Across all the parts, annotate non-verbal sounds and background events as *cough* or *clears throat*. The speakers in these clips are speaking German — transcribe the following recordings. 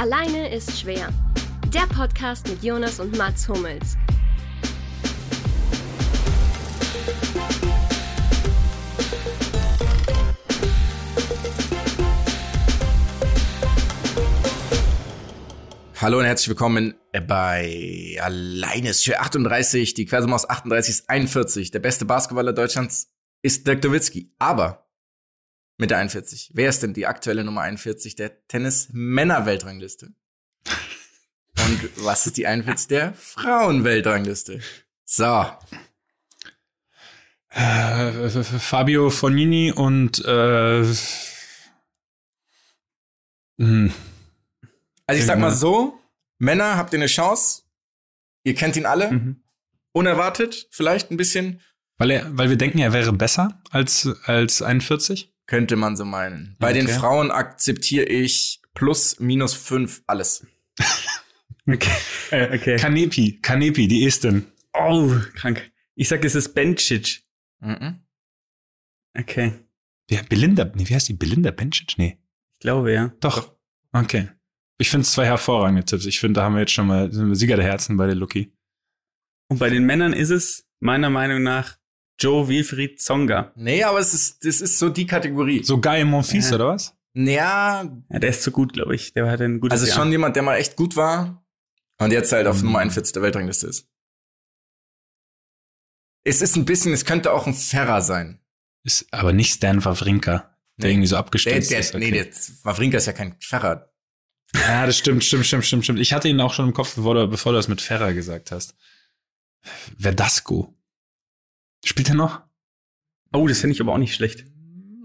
Alleine ist schwer. Der Podcast mit Jonas und Mats Hummels. Hallo und herzlich willkommen bei Alleine ist schwer 38. Die Quersumme 38 ist 41. Der beste Basketballer Deutschlands ist Dirk Nowitzki. Aber mit der 41. Wer ist denn die aktuelle Nummer 41 der Tennis-Männer-Weltrangliste? Und was ist die 41 der Frauen-Weltrangliste? So. Äh, Fabio Fognini und äh, hm. Also ich sag mal so, Männer habt ihr eine Chance. Ihr kennt ihn alle. Mhm. Unerwartet, vielleicht ein bisschen. Weil, er, weil wir denken, er wäre besser als, als 41? Könnte man so meinen. Bei den Okay. Frauen akzeptiere ich plus, minus fünf alles. *laughs* Okay. Äh, okay. Kanepi, Kanepi, die Estin. oh, krank. Ich sag, es ist Bencic. Mhm. Okay. Wer, Belinda, nee, wie heißt die? Belinda Bencic? Nee. Ich glaube, ja. Doch. Okay. Ich finde es zwei hervorragende Tipps. Ich finde, da haben wir jetzt schon mal sind wir Sieger der Herzen bei der Lucky. Und bei den Männern ist es meiner Meinung nach Joe Wilfried Zonga. Nee, aber es ist, das ist so die Kategorie. So Guy Monfils, Ja. oder was? Ja, Ja, der ist zu gut, glaube ich. Der hat ein gutes also Jahr. schon jemand, der mal echt gut war und jetzt halt auf Mhm. Nummer 41 der Weltrangliste ist. Es ist ein bisschen, es könnte auch ein Ferrer sein. Ist aber nicht Stan Wawrinka, der Nee. irgendwie so abgestürzt der, ist. Nee, der Wawrinka ist ja kein Ferrer. Ja, das stimmt, stimmt, stimmt, stimmt, stimmt. Ich hatte ihn auch schon im Kopf, bevor du, bevor du das mit Ferrer gesagt hast. Verdasco. Spielt er noch? oh, das finde ich aber auch nicht schlecht.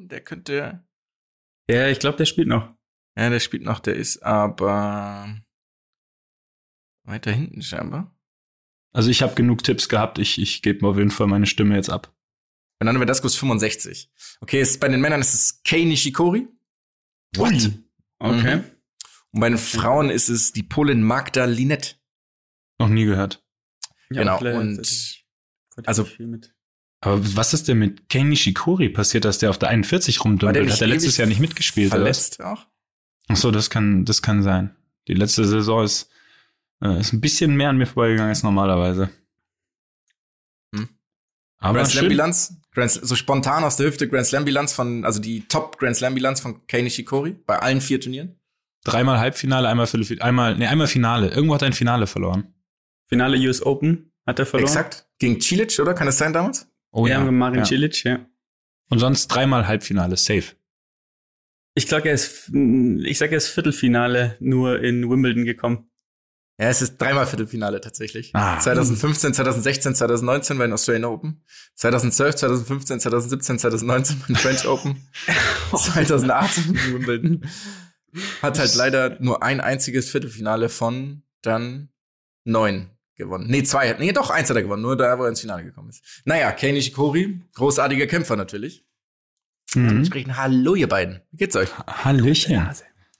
Der könnte, Ja, ich glaube, der spielt noch. ja, der spielt noch, der ist aber weiter hinten scheinbar. Also ich habe genug Tipps gehabt. Ich, ich gebe auf jeden Fall meine Stimme jetzt ab. Fernando Verdasco ist 65. Okay, ist, bei den Männern ist es Kei Nishikori. What? Okay. Mhm. Und bei den Frauen ist es die Polin Magda Linette. Noch nie gehört. Ja, Genau, auch leider- und- das- also- viel mit. Aber was ist denn mit Kei Nishikori passiert, dass der auf der 41 War rumdümpelt? Hat er letztes Jahr nicht mitgespielt, oder? Verletzt auch? Ach so, das kann, das kann sein. Die letzte Saison ist, äh, ist ein bisschen mehr an mir vorbeigegangen als normalerweise. Hm. Aber Grand Slam. Bilanz? Grand, so spontan aus der Hüfte Grand Slam Bilanz von, also die Top Grand Slam Bilanz von Kei Nishikori bei allen vier Turnieren. Dreimal Halbfinale, einmal Viertelfinale, einmal, nee, einmal Finale. Irgendwo hat er ein Finale verloren. Finale US Open hat er verloren. Exakt. Gegen Cilic, oder? Kann es sein damals? Oh ja, mit Marin ja. Cilic, ja. Und sonst dreimal Halbfinale, safe. Ich sag, er ist, ich sag, er ist Viertelfinale nur in Wimbledon gekommen. Ja, es ist dreimal Viertelfinale tatsächlich. Ah. 2015, 2016, 2019 bei den Australian Open. 2012, 2015, 2017, 2019 bei den French Open. *laughs* 2018 in Wimbledon. Hat halt leider nur ein einziges Viertelfinale von dann neun gewonnen. Nee, zwei. Nee, doch, eins hat er gewonnen. Nur da, wo er ins Finale gekommen ist. Naja, Kei Nishikori, großartiger Kämpfer natürlich. Mhm. Sprechen Hallo, ihr beiden. Wie geht's euch? Hallöchen.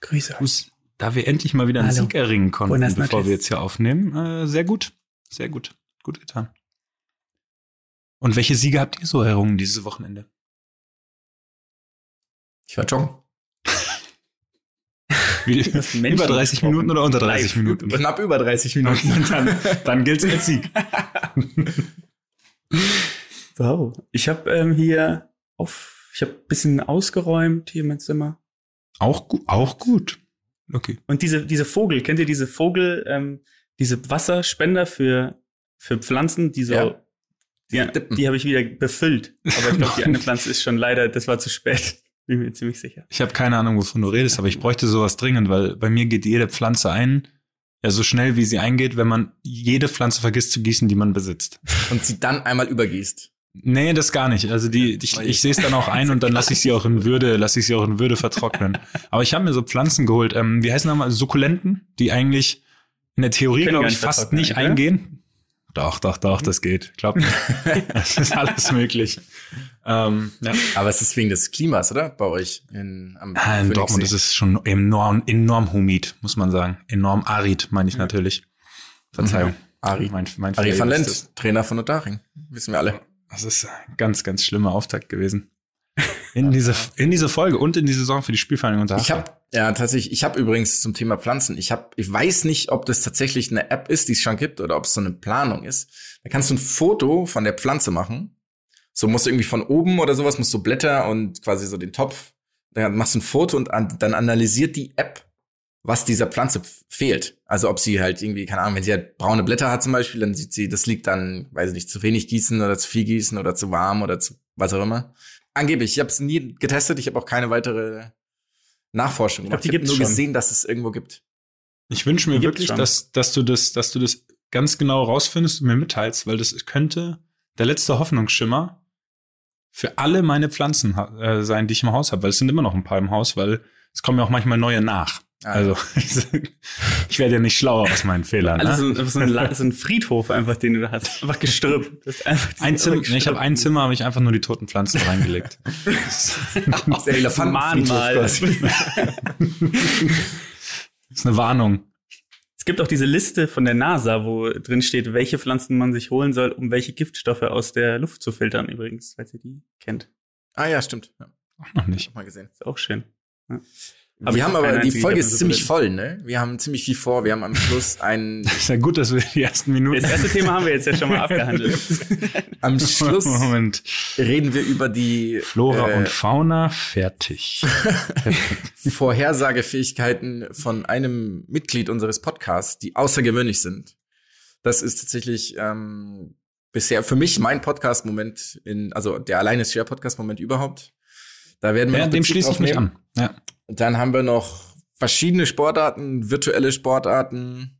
Grüße euch. Da wir endlich mal wieder einen Hallo. Sieg erringen konnten, Buenas bevor noches. wir jetzt hier aufnehmen, äh, sehr gut. Sehr gut. Gut getan. Und welche Siege habt ihr so errungen dieses Wochenende? Ich war joggen. Wie, hast einen Menschen *laughs* über 30 gesprochen. Minuten oder unter 30 Live. Minuten? Knapp über 30 Minuten. dann dann gilt's als Sieg. *laughs* Wow. Ich habe ähm, hier auf, ich habe ein bisschen ausgeräumt hier mein Zimmer. Auch, gu auch gut. Okay. Und diese, diese Vogel, kennt ihr diese Vogel, ähm, diese Wasserspender für, für Pflanzen, die so, Ja. die, die habe ich wieder befüllt. Aber ich glaube, die *laughs* eine Pflanze ist schon leider, das war zu spät. Bin mir ziemlich sicher. Ich habe keine Ahnung, wovon du redest, aber ich bräuchte sowas dringend, weil bei mir geht jede Pflanze ein, ja so schnell wie sie eingeht, wenn man jede Pflanze vergisst zu gießen, die man besitzt. Und sie dann einmal übergießt. Nee, das gar nicht. Also die, ich, ich sehe es dann auch ein und dann lasse ich sie auch in Würde, lasse ich sie auch in Würde vertrocknen. Aber ich habe mir so Pflanzen geholt, ähm, wie heißen nochmal, Sukkulenten, die eigentlich in der Theorie, glaube ich, fast nicht oder? eingehen. Doch, doch, doch, das geht. Glaubt *laughs* mir. das ist alles möglich. Ähm, ja. Aber es ist wegen des Klimas, oder? Bei euch in, am Ah, in Dortmund ist es schon enorm, enorm humid, muss man sagen. Enorm arid, meine ich natürlich. Verzeihung. Ari. Mein, mein Ari van Lent, Trainer von Unterhaching. Wissen wir alle. Das ist ein ganz, ganz schlimmer Auftakt gewesen. In diese, in diese Folge und in die Saison für die Spielvereinigung Ich habe Ja, tatsächlich. Ich habe übrigens zum Thema Pflanzen, ich habe, ich weiß nicht, ob das tatsächlich eine App ist, die es schon gibt, oder ob es so eine Planung ist. Da kannst du ein Foto von der Pflanze machen. So musst du irgendwie von oben oder sowas, musst du Blätter und quasi so den Topf, dann machst du ein Foto und an, dann analysiert die App, was dieser Pflanze fehlt. Also ob sie halt irgendwie, keine Ahnung, wenn sie halt braune Blätter hat zum Beispiel, dann sieht sie, das liegt dann, weiß ich nicht, zu wenig gießen oder zu viel gießen oder zu warm oder zu was auch immer. Angeblich, ich habe es nie getestet, ich habe auch keine weitere Nachforschung Ich glaub, gemacht. die Ich habe nur schon. gesehen, dass es irgendwo gibt. Ich wünsche mir Die wirklich, dass, dass du das, dass du das ganz genau rausfindest und mir mitteilst, weil das könnte der letzte Hoffnungsschimmer für alle meine Pflanzen äh, sein, die ich im Haus habe, weil es sind immer noch ein paar im Haus, weil es kommen ja auch manchmal neue nach. Ah, Also *laughs* ich werde ja nicht schlauer aus meinen Fehlern. Also Ne? so, so, ein, so ein Friedhof einfach, den du da hast. Einfach gestrüpp. *laughs* Ein Zimmer, ich habe ein Zimmer, habe ich einfach nur die toten Pflanzen reingelegt. *laughs* Der Elefantenfriedhof Mahnmal. quasi. Das ist eine Warnung. Es gibt auch diese Liste von der NASA, wo drin steht, welche Pflanzen man sich holen soll, um welche Giftstoffe aus der Luft zu filtern, übrigens, falls ihr die kennt. Ah ja, stimmt. Ja, Auch noch nicht. hab mal gesehen. Ist auch schön. Hab ich wir haben aber, die Folge ist ziemlich voll, ne? Wir haben ziemlich viel vor. Wir haben am Schluss *laughs* ein, Ist ja gut, dass wir die ersten Minuten. Das erste Thema haben wir jetzt ja schon mal *laughs* abgehandelt. am *laughs* Schluss Moment. reden wir über die Flora äh, und Fauna fertig. Vorhersagefähigkeiten von einem Mitglied unseres Podcasts, die außergewöhnlich sind. Das ist tatsächlich ähm, bisher für mich mein Podcast-Moment in, also der alleine Share Podcast-Moment überhaupt. Da werden wir Ja, dem schließe ich mich an. Ja. Dann haben wir noch verschiedene Sportarten, virtuelle Sportarten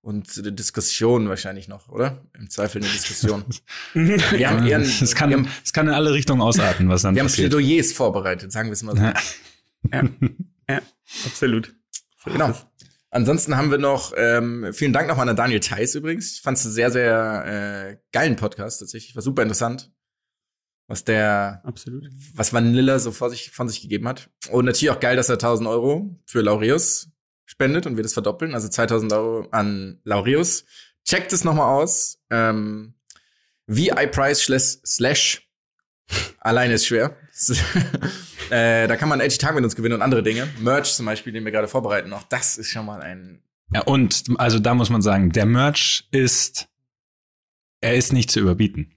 und eine Diskussion wahrscheinlich noch, oder? Im Zweifel eine Diskussion. *laughs* Wir haben eher ein, Es wir kann, haben, es kann in alle Richtungen ausarten, was dann wir haben passiert. Plädoyers vorbereitet, sagen wir es mal so. Ja. ja, ja, absolut. Genau. Ansonsten haben wir noch, ähm, vielen Dank nochmal an Daniel Theiss übrigens. Ich fand es einen sehr, sehr äh, geilen Podcast tatsächlich. War super interessant, was der, Absolut. was Vanilla so vor sich, von sich gegeben hat. Und natürlich auch geil, dass er 1000 Euro für Laureus spendet und wir das verdoppeln. Also 2000 Euro an Laureus. Checkt es nochmal aus. Ähm, VI Price slash, slash alleine ist schwer. *laughs* äh, da kann man Edgy Tag mit uns gewinnen und andere Dinge. Merch zum Beispiel, den wir gerade vorbereiten. Auch das ist schon mal ein Ja, und also da muss man sagen, der Merch ist, er ist nicht zu überbieten.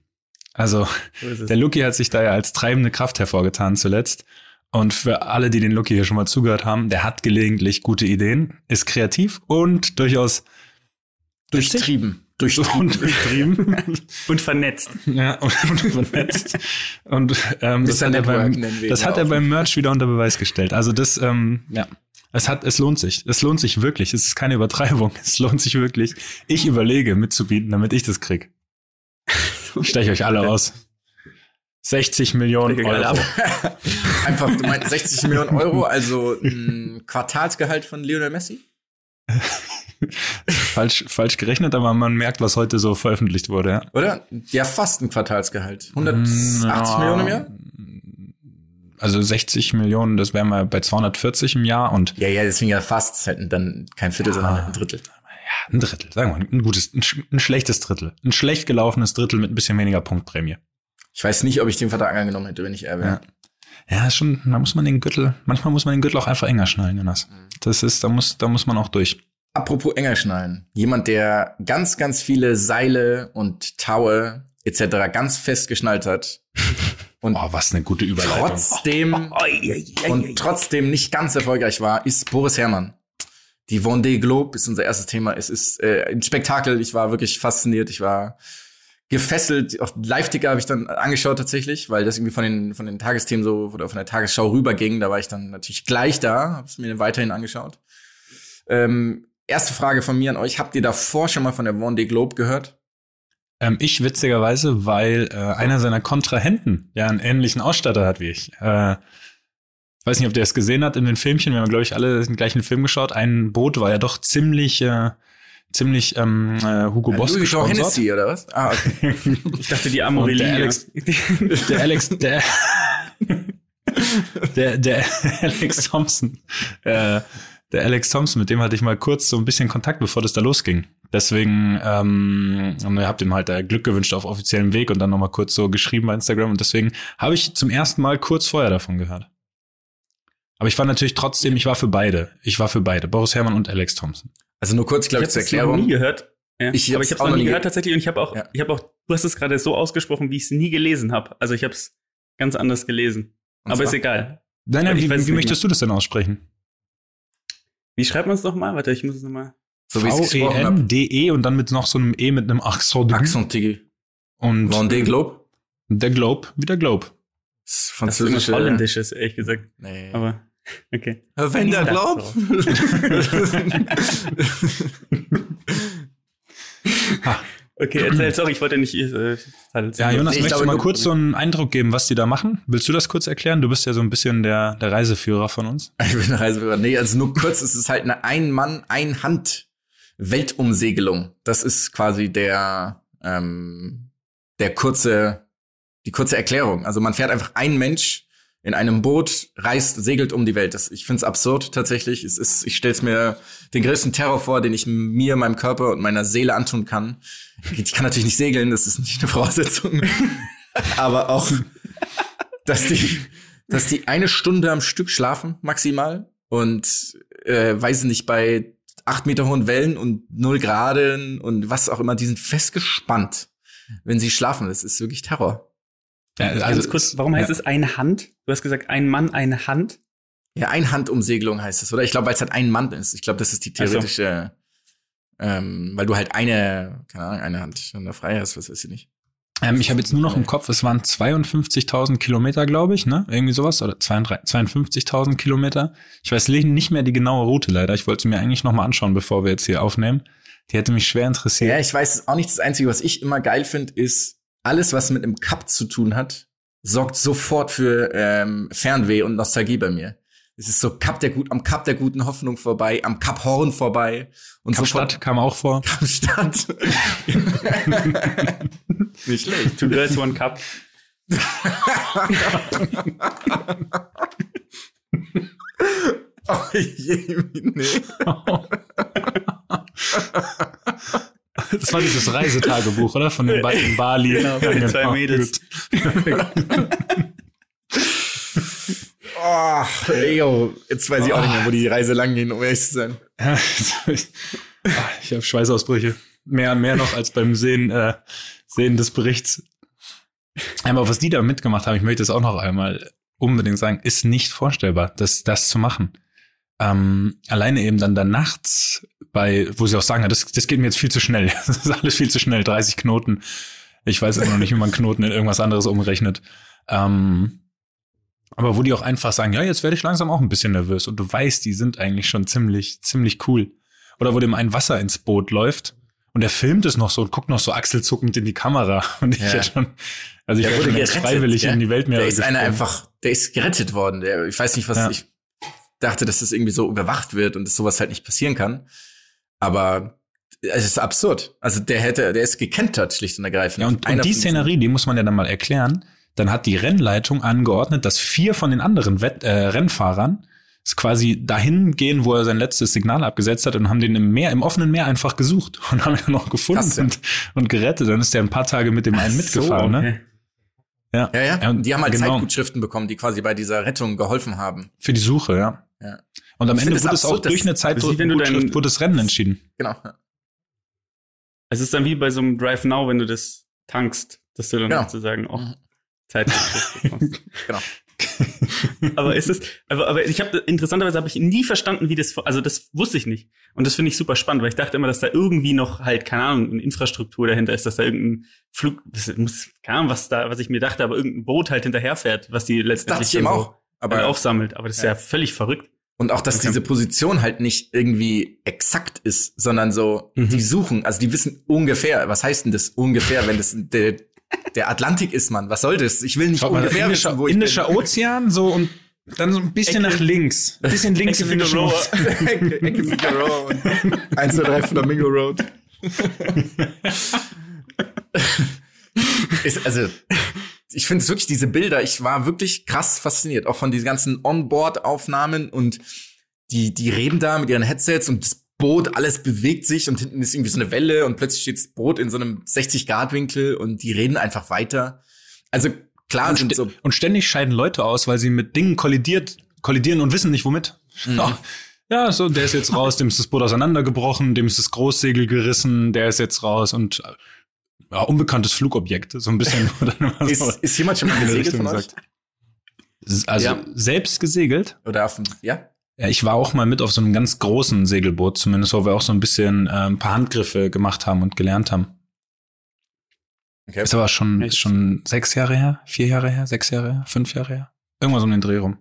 Also der Lucky hat sich da ja als treibende Kraft hervorgetan zuletzt. Und für alle, die den Lucky hier schon mal zugehört haben, der hat gelegentlich gute Ideen, ist kreativ und durchaus durchtrieben. und betrieben. *laughs* Und vernetzt. ja, und, und *laughs* vernetzt. Und ähm, das, hat er, beim, das hat er beim Merch wieder unter Beweis gestellt. Also das, ähm, ja. Es hat, es lohnt sich. Es lohnt sich wirklich. Es ist keine Übertreibung. *laughs* Es lohnt sich wirklich. Ich überlege mitzubieten, damit ich das krieg. Ich steche euch alle aus. 60 Millionen Euro. *laughs* Einfach, du meinst 60 Millionen Euro, also ein Quartalsgehalt von Lionel Messi? *laughs* falsch, falsch gerechnet, aber man merkt, was heute so veröffentlicht wurde. Ja. Oder? Ja, fast ein Quartalsgehalt. 180 Ja. Millionen im Jahr? Also 60 Millionen, das wären wir bei 240 im Jahr und Ja, ja, deswegen ja fast. Das halt dann kein Viertel, sondern ein Drittel. Ja, ein Drittel, sagen wir mal, ein gutes, ein, ein schlechtes Drittel. Ein schlecht gelaufenes Drittel mit ein bisschen weniger Punktprämie. Ich weiß nicht, ob ich den Vertrag angenommen hätte, wenn ich er wäre. Ja, ist schon, da muss man den Gürtel, manchmal muss man den Gürtel auch einfach enger schnallen, Jonas. Das ist, da muss, da muss man auch durch. Apropos enger schnallen. Jemand, der ganz, ganz viele Seile und Taue etc. ganz fest geschnallt hat. *laughs* Und Oh, was eine gute Überleitung. trotzdem *laughs* oi, oi, oi. und trotzdem nicht ganz erfolgreich war, ist Boris Herrmann. Die Vendée Globe ist unser erstes Thema. Es ist äh, ein Spektakel. Ich war wirklich fasziniert. Ich war gefesselt. Auf Live-Ticker habe ich dann angeschaut tatsächlich, weil das irgendwie von den von den Tagesthemen so oder von der Tagesschau rüberging. Da war ich dann natürlich gleich da, habe es mir weiterhin angeschaut. Ähm, erste Frage von mir an euch: Habt ihr davor schon mal von der Vendée Globe gehört? Ähm, ich witzigerweise, weil äh, einer seiner Kontrahenten ja einen ähnlichen Ausstatter hat wie ich. Äh, weiß nicht, ob der es gesehen hat in den Filmchen. Wir haben, glaube ich, alle den gleichen Film geschaut. Ein Boot war ja doch ziemlich, äh, ziemlich ähm, äh, Hugo Boss Louis gesponsert. Hennessy oder was? Ah, okay. *laughs* Ich dachte, die Amorelie. Der Alex- Der Alex, der, der, der Alex Thompson, äh, der Alex Thompson, mit dem hatte ich mal kurz so ein bisschen Kontakt, bevor das da losging. Deswegen, ähm, habt ihm halt Glück gewünscht auf offiziellem Weg und dann nochmal kurz so geschrieben bei Instagram und deswegen habe ich zum ersten Mal kurz vorher davon gehört. Aber ich war natürlich trotzdem, ich war für beide. Ich war für beide. Boris Herrmann und Alex Thompson. Also nur kurz, glaube ich, zur Ich habe Erklärung. noch nie gehört. Ja. Ich aber hab's ich habe auch es noch nie gehört tatsächlich und ich habe auch, Ja. ich habe auch, du hast es gerade so ausgesprochen, wie ich es nie gelesen habe. Also ich habe es ganz anders gelesen. Und aber zwar? ist egal. Nein, nein, wie, wie möchtest du das denn aussprechen? Wie schreibt man es nochmal? Warte, ich muss es nochmal. So wie. V-E-N-D-E und dann mit noch so einem E mit einem Accent. Accent Tiggy. Und Vendée Globe. der Globe, wie der Globe. Das ist Das ist französische. Holländisches, ehrlich gesagt. Nee. Aber, okay. Wenn der Globe. *laughs* Okay, erzähl, sorry, ich wollte nicht. Äh, halt- Ja, Jonas, Ich möchtest du mal kurz so einen Eindruck geben, was die da machen? Willst du das kurz erklären? Du bist ja so ein bisschen der, der Reiseführer von uns. *laughs* Ich bin ein Reiseführer. Nee, also nur kurz, es ist halt eine Ein-Mann, Ein-Hand-Weltumsegelung. Das ist quasi der, ähm, der kurze, die kurze Erklärung. Also man fährt einfach ein Mensch in einem Boot, reist, segelt um die Welt. Das, ich finde es absurd tatsächlich. Es ist, ich stelle es mir den größten Terror vor, den ich mir, meinem Körper und meiner Seele antun kann. Ich kann natürlich nicht segeln, das ist nicht eine Voraussetzung. *laughs* Aber auch, dass die, dass die eine Stunde am Stück schlafen, maximal. Und äh, weiß ich nicht, bei acht Meter hohen Wellen und null Graden und was auch immer, die sind festgespannt, wenn sie schlafen. Das ist wirklich Terror. Ja, Ganz kurz, warum heißt ja. es eine Hand? Du hast gesagt, ein Mann, eine Hand. Ja, Einhandumsegelung heißt es, oder? Ich glaube, weil es halt ein Mann ist. Ich glaube, das ist die Ach so. theoretische, ähm, weil du halt eine, keine Ahnung, eine Hand an der frei hast, was weiß ich nicht. Ähm, ich habe jetzt nur noch im Kopf, es waren 52.000 Kilometer, glaube ich, ne? Irgendwie sowas. Oder 52 52.000 Kilometer. Ich weiß nicht mehr die genaue Route leider. Ich wollte sie mir eigentlich noch mal anschauen, bevor wir jetzt hier aufnehmen. Die hätte mich schwer interessiert. Ja, ich weiß auch nicht. Das Einzige, was ich immer geil finde, ist, alles, was mit einem Cup zu tun hat, sorgt sofort für ähm, Fernweh und Nostalgie bei mir. Es ist so Cup der gut, am Cup der guten Hoffnung vorbei, am Cup Horn vorbei und Kapstadt kam auch vor. Kapstadt. *laughs* Nicht schlecht. Two Girls, One Cup. *laughs* Oh je, nee. *laughs* Das war dieses Reisetagebuch, oder? Von den beiden in Bali. Genau, von den zwei Mädels. Oh, *laughs* yo, jetzt weiß ich auch nicht mehr, wo die Reise lang geht, um ehrlich zu sein. Ich ich habe Schweißausbrüche. Mehr, mehr noch als beim Sehen, äh, Sehen des Berichts. Aber was die da mitgemacht haben, ich möchte es auch noch einmal unbedingt sagen, ist nicht vorstellbar, das, das zu machen. Ähm, alleine eben dann da nachts bei, wo sie auch sagen, das, das geht mir jetzt viel zu schnell. *laughs* Das ist alles viel zu schnell. 30 Knoten. Ich weiß immer noch nicht, wie man Knoten in irgendwas anderes umrechnet. Ähm, aber wo die auch einfach sagen, ja, jetzt werde ich langsam auch ein bisschen nervös und du weißt, die sind eigentlich schon ziemlich, ziemlich cool. Oder wo dem ein Wasser ins Boot läuft und er filmt es noch so und guckt noch so achselzuckend in die Kamera. *laughs* Und ich Ja. hätte schon, also ich Der wurde gerettet, freiwillig gell? in die Weltmeere Der ist einer gesprungen. einfach, der ist gerettet worden. Der, ich weiß nicht, was Ja. ich dachte, dass das irgendwie so überwacht wird und dass sowas halt nicht passieren kann. Aber es ist absurd. Also der hätte, der ist gekentert, schlicht und ergreifend. Ja, und, und die Szenerie, die muss man ja dann mal erklären. Dann hat die Rennleitung angeordnet, dass vier von den anderen Wett äh, Rennfahrern es quasi dahin gehen, wo er sein letztes Signal abgesetzt hat und haben den im Meer, im offenen Meer einfach gesucht *laughs* und haben ihn noch gefunden Krass, ja. und, und gerettet. Dann ist er ein paar Tage mit dem einen Ach mitgefahren, so, ne? okay. Ja. Ja, ja. Ja, Und die haben halt genau. Zeitgutschriften bekommen, die quasi bei dieser Rettung geholfen haben. Für die Suche, ja. Ja. Und am Ich Ende wurde es auch durch eine Das wie wenn du Zeitgutschrift dein- wurde das Rennen entschieden. Genau. Es ist dann wie bei so einem Drive Now, wenn du das tankst, dass du dann Genau. sozusagen auch Mhm. Zeit bekommst. *laughs* Genau. *laughs* aber ist es, aber, aber ich habe interessanterweise habe ich nie verstanden, wie das, also das wusste ich nicht. Und das finde ich super spannend, weil ich dachte immer, dass da irgendwie noch halt, keine Ahnung, eine Infrastruktur dahinter ist, dass da irgendein Flug, das muss, keine Ahnung, was da, was ich mir dachte, aber irgendein Boot halt hinterherfährt, was die Das dachte letztendlich ich eben dann auch. Aber aufsammelt. Aber das ist ja, Ja. völlig verrückt. Und auch, dass Okay. diese Position halt nicht irgendwie exakt ist, sondern so, Mhm. die suchen, also die wissen ungefähr, was heißt denn das ungefähr, wenn das der, der Atlantik ist, Mann? Was soll das? Ich will nicht Schaut ungefähr Indischer, wissen, wo ich Indischer bin. Ozean, so und dann so ein bisschen Ecke- nach links. Ein bisschen links Ecke Figueroa. *laughs* Ecke, Ecke Figueroa und 1, 2, 3 Flamingo Road. *laughs* ist, also, ich finde es wirklich, diese Bilder, ich war wirklich krass fasziniert, auch von diesen ganzen Onboard-Aufnahmen und die, die reden da mit ihren Headsets und das Boot, alles bewegt sich und hinten ist irgendwie so eine Welle und plötzlich steht das Boot in so einem 60-Grad-Winkel und die reden einfach weiter. Also, klar Und, sind so, und ständig scheiden Leute aus, weil sie mit Dingen kollidiert, kollidieren und wissen nicht womit. Mhm. Ja, ja, so, der ist jetzt raus, dem ist das Boot auseinandergebrochen, dem ist das Großsegel gerissen, der ist jetzt raus und äh, ja, unbekanntes Flugobjekt, so ein bisschen. immer so Ist, ist jemand schon mal gesegelt Richtung von euch? gesagt. Also Ja. selbst gesegelt. Oder auf dem, ja? Ja, ich war auch mal mit auf so einem ganz großen Segelboot, zumindest, wo wir auch so ein bisschen äh, ein paar Handgriffe gemacht haben und gelernt haben. Okay. Ist aber schon, Echt? schon sechs Jahre her, vier Jahre her, sechs Jahre her, fünf Jahre her. Irgendwas um den Dreh rum.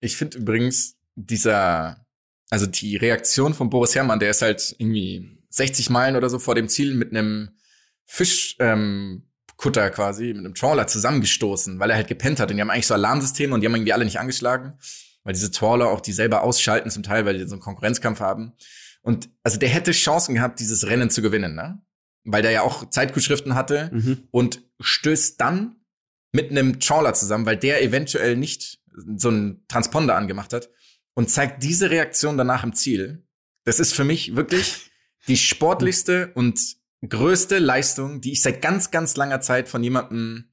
Ich finde übrigens dieser, also die Reaktion von Boris Herrmann, der ist halt irgendwie 60 Meilen oder so vor dem Ziel mit einem Fischkutter ähm, Kutter quasi, mit einem Trawler zusammengestoßen, weil er halt gepennt hat. Und die haben eigentlich so Alarmsysteme und die haben irgendwie alle nicht angeschlagen, weil diese Trawler auch die selber ausschalten zum Teil, weil die so einen Konkurrenzkampf haben. Und also der hätte Chancen gehabt, dieses Rennen zu gewinnen, ne? Weil der ja auch Zeitgutschriften hatte Mhm. und stößt dann mit einem Trawler zusammen, weil der eventuell nicht so einen Transponder angemacht hat und zeigt diese Reaktion danach im Ziel. Das ist für mich wirklich die sportlichste und größte Leistung, die ich seit ganz, ganz langer Zeit von jemandem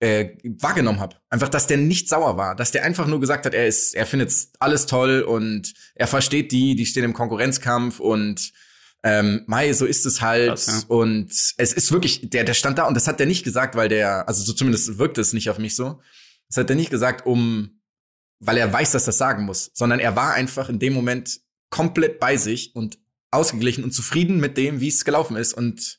äh, wahrgenommen habe. Einfach, dass der nicht sauer war, dass der einfach nur gesagt hat, er ist, er findet alles toll und er versteht die, die stehen im Konkurrenzkampf und ähm, Mai, so ist es halt. Krass, ja. Und es ist wirklich, der, der stand da und das hat der nicht gesagt, weil der, also so zumindest wirkt es nicht auf mich so. Das hat er nicht gesagt, um, weil er weiß, dass das sagen muss, sondern er war einfach in dem Moment komplett bei sich und ausgeglichen und zufrieden mit dem, wie es gelaufen ist. Und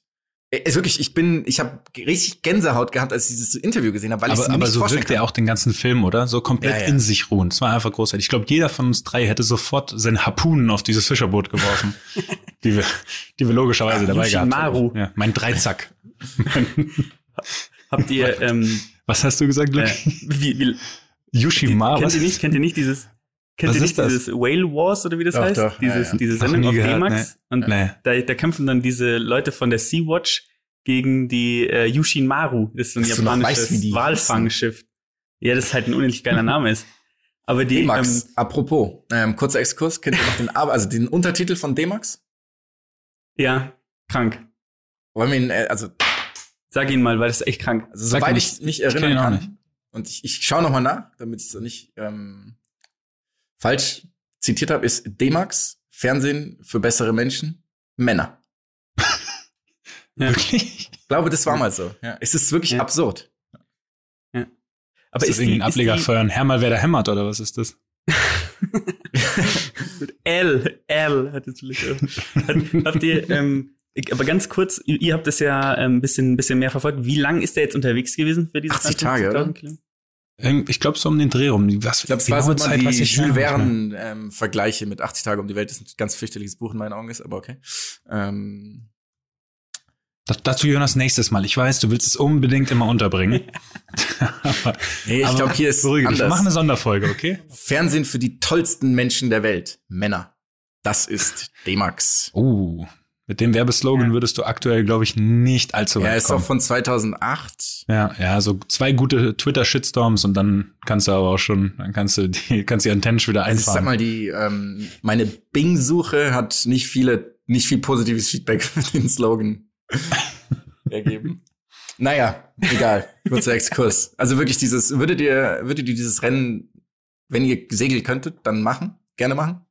er ist wirklich, ich bin, ich habe richtig Gänsehaut gehabt, als ich dieses Interview gesehen habe, weil ich aber es so wirkt er auch den ganzen Film, oder? So komplett Ja, ja. in sich ruhen. Es war einfach großartig. Ich glaube, jeder von uns drei hätte sofort seinen Harpunen auf dieses Fischerboot geworfen, *laughs* die wir, die wir logischerweise dabei gehabt haben. Ja, mein Dreizack. *laughs* Habt ihr, ähm, Was hast du gesagt, Luke? äh, wie, wie, Yushima, kennt ihr nicht, kennt ihr nicht dieses, kennt Was ihr ist nicht das? dieses Whale Wars oder wie das Doch, heißt? doch, ja, Dieses, ja. diese Noch Sendung auf D-Max. Und Nee. da, da kämpfen dann diese Leute von der Sea-Watch gegen die äh, Yushin Maru. Das ist so ein Dass japanisches weißt, Walfangschiff. Ja, das halt ein unendlich geiler *laughs* Name ist. Aber die, D-Max, ähm, apropos, ähm, kurzer Exkurs, kennt ihr noch den, also den Untertitel von D-Max? ja, krank. Wollen wir ihn, äh, also, Sag ihn mal, weil das ist echt krank. also soweit ich nicht. mich Ich erinnern ihn auch kann. nicht. Und ich, ich schaue noch mal nach, damit ich so nicht ähm, falsch zitiert habe, ist D-Max, Fernsehen für bessere Menschen, Männer. *laughs* Ja. Wirklich? Ich glaube, das war mal so. Ja. Es ist wirklich Ja. absurd. Aber ist das irgendwie ein Ableger für ein Herr mal wer da hämmert, oder was ist das? *laughs* L, L hat jetzt. Hat, habt ihr, ähm, ich- aber ganz kurz, ihr, habt das ja ein ähm, bisschen, bisschen mehr verfolgt. Wie lang ist der jetzt unterwegs gewesen für diese 80 Tage, 52.000 oder? Kilometer? Irgend- Ich glaube so um den Dreh rum. Was, Ich glaube, es war so immer die weiß ich Jules. Verne-Vergleiche mit 80 Tage um die Welt. Das ist ein ganz fürchterliches Buch in meinen Augen ist, aber okay. Ähm, Das, dazu Jonas nächstes Mal. Ich weiß, du willst es unbedingt immer unterbringen. aber, *laughs* nee, ich glaube, hier ist beruhige dich. Wir anders. machen eine Sonderfolge, okay? Fernsehen für die tollsten Menschen der Welt, Männer. Das ist D-Max. Uh, mit dem Werbeslogan Ja. würdest du aktuell, glaube ich, nicht allzu weit Er ist kommen. auch von 2008. ja, ja, so zwei gute Twitter-Shitstorms und dann kannst du aber auch schon, dann kannst du die, *laughs* kannst die Antennen schon wieder Also ich sag einfahren. mal, die ähm, meine Bing-Suche hat nicht viele, nicht viel positives Feedback *laughs* für den Slogan *laughs* ergeben. Naja, egal. Kurzer Exkurs. Also wirklich dieses, würdet ihr, würdet ihr dieses Rennen, wenn ihr segeln könntet, dann machen? Gerne machen?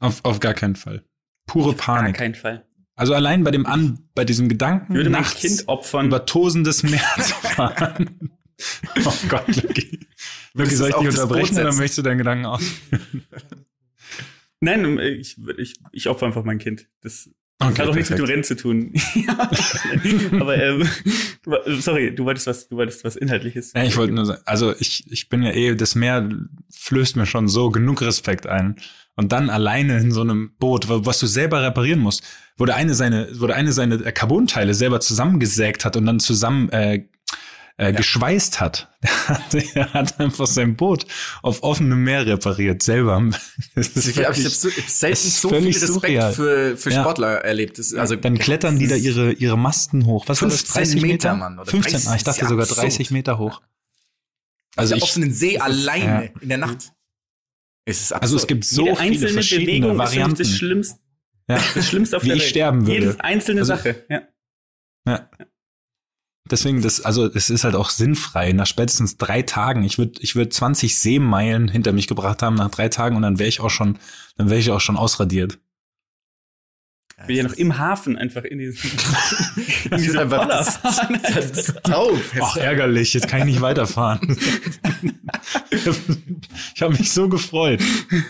auf, auf gar keinen Fall. Pure Gar Panik. keinen Fall. Also allein bei dem An, bei diesem Gedanken, Ich würde mein nachts Kind opfern. über tosendes Meer zu fahren. *laughs* oh Gott, Lucky. Lucky, soll ich dich unterbrechen oder möchtest du deinen Gedanken aus? *laughs* Nein, ich, ich, ich opfer einfach mein Kind. Das Okay, hat auch nichts mit dem. Rennen zu tun. *laughs* *laughs* Aber ähm, *laughs* sorry, du wolltest was, du wolltest was Inhaltliches. Ja, ich wollte nur sagen, also ich, ich bin ja eh, das Meer flößt mir schon so genug Respekt ein. Und dann alleine in so einem Boot, was du selber reparieren musst, wo der eine seine, wo der eine seine äh, Carbonteile selber zusammengesägt hat und dann zusammen äh, äh, geschweißt *laughs* hat. Der hat, einfach sein Boot auf offenem Meer repariert, selber. *laughs* Das ist Ich habe wirklich- so, ich hab selten das ist so viel Respekt surreal. für, für Ja. Sportler erlebt. Das, also dann klettern die da ihre, ihre Masten hoch. Was war das? 15 30 Meter? Meter, Mann, oder 15, 30, ah, ich dachte ist ja sogar absurd. 30 Meter hoch. also Also auf ich, offenen See alleine ja. in der Nacht. Es ist also es gibt so Jede viele einzelne verschiedene Bewegung ist Varianten. wirklich das Schlimmste, ja. das Schlimmste auf Wie der ich Welt. sterben würde. Jede einzelne Also- Sache. Ja. Ja. Deswegen, das, also es ist halt auch sinnfrei. Nach spätestens drei Tagen, ich würde ich würd 20 Seemeilen hinter mich gebracht haben nach drei Tagen und dann wäre ich auch schon, dann wäre ich auch schon ausradiert. Ich bin ja noch im Hafen einfach in diesem *laughs* in Das diesem einfach- Roller das- fahren. *laughs* Das ist taub. Ach, ärgerlich, jetzt kann ich nicht weiterfahren. *laughs* ich habe mich so gefreut.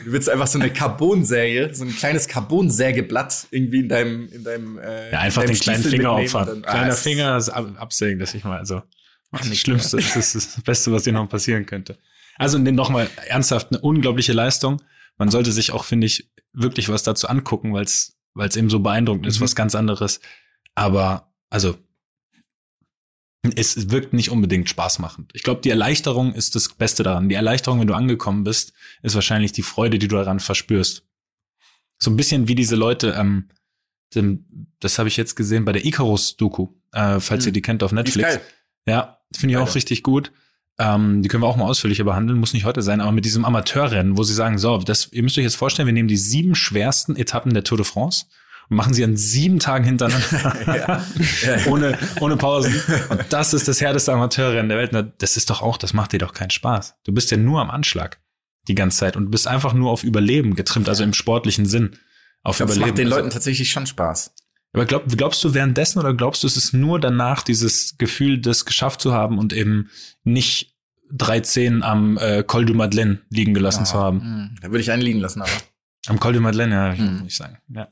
Du willst einfach so eine Carbonsäge, so ein kleines Carbonsägeblatt irgendwie in deinem, in deinem, äh, Ja, einfach in deinem den kleinen Finger opfern. ah, Kleiner Finger, das ab, absägen, dass ich mal, also, das Schlimmste, das ist das Beste, was dir noch passieren könnte. Also, nochmal ernsthaft, eine unglaubliche Leistung. Man sollte sich auch, finde ich, wirklich was dazu angucken, weil es, weil es eben so beeindruckend ist, Mhm. was ganz anderes. Aber, also, es wirkt nicht unbedingt spaßmachend. Ich glaube, die Erleichterung ist das Beste daran. Die Erleichterung, wenn du angekommen bist, ist wahrscheinlich die Freude, die du daran verspürst. So ein bisschen wie diese Leute, ähm, das habe ich jetzt gesehen bei der Icarus-Doku, äh, falls Mhm. ihr die kennt auf Netflix. Ja, finde ich auch richtig gut. Ähm, die können wir auch mal ausführlicher behandeln, muss nicht heute sein, aber mit diesem Amateurrennen, wo sie sagen, so, das, ihr müsst euch jetzt vorstellen, wir nehmen die sieben schwersten Etappen der Tour de France und machen sie an sieben Tagen hintereinander. *laughs* *laughs* Ohne, ohne Pausen. Und das ist das härteste Amateurrennen der Welt. Na, Das ist doch auch, das macht dir doch keinen Spaß. Du bist ja nur am Anschlag die ganze Zeit und bist einfach nur auf Überleben getrimmt, also im sportlichen Sinn. Auf es Überleben. macht den Also- Leuten tatsächlich schon Spaß. Aber glaub, glaubst du währenddessen oder glaubst du, es ist nur danach dieses Gefühl, das geschafft zu haben und eben nicht 13 am äh, Col du Madeleine liegen gelassen zu haben? Mhm. Da würde ich einen liegen lassen, aber. Am Col du Madeleine, ja, Mhm. würde ich sagen. Ja.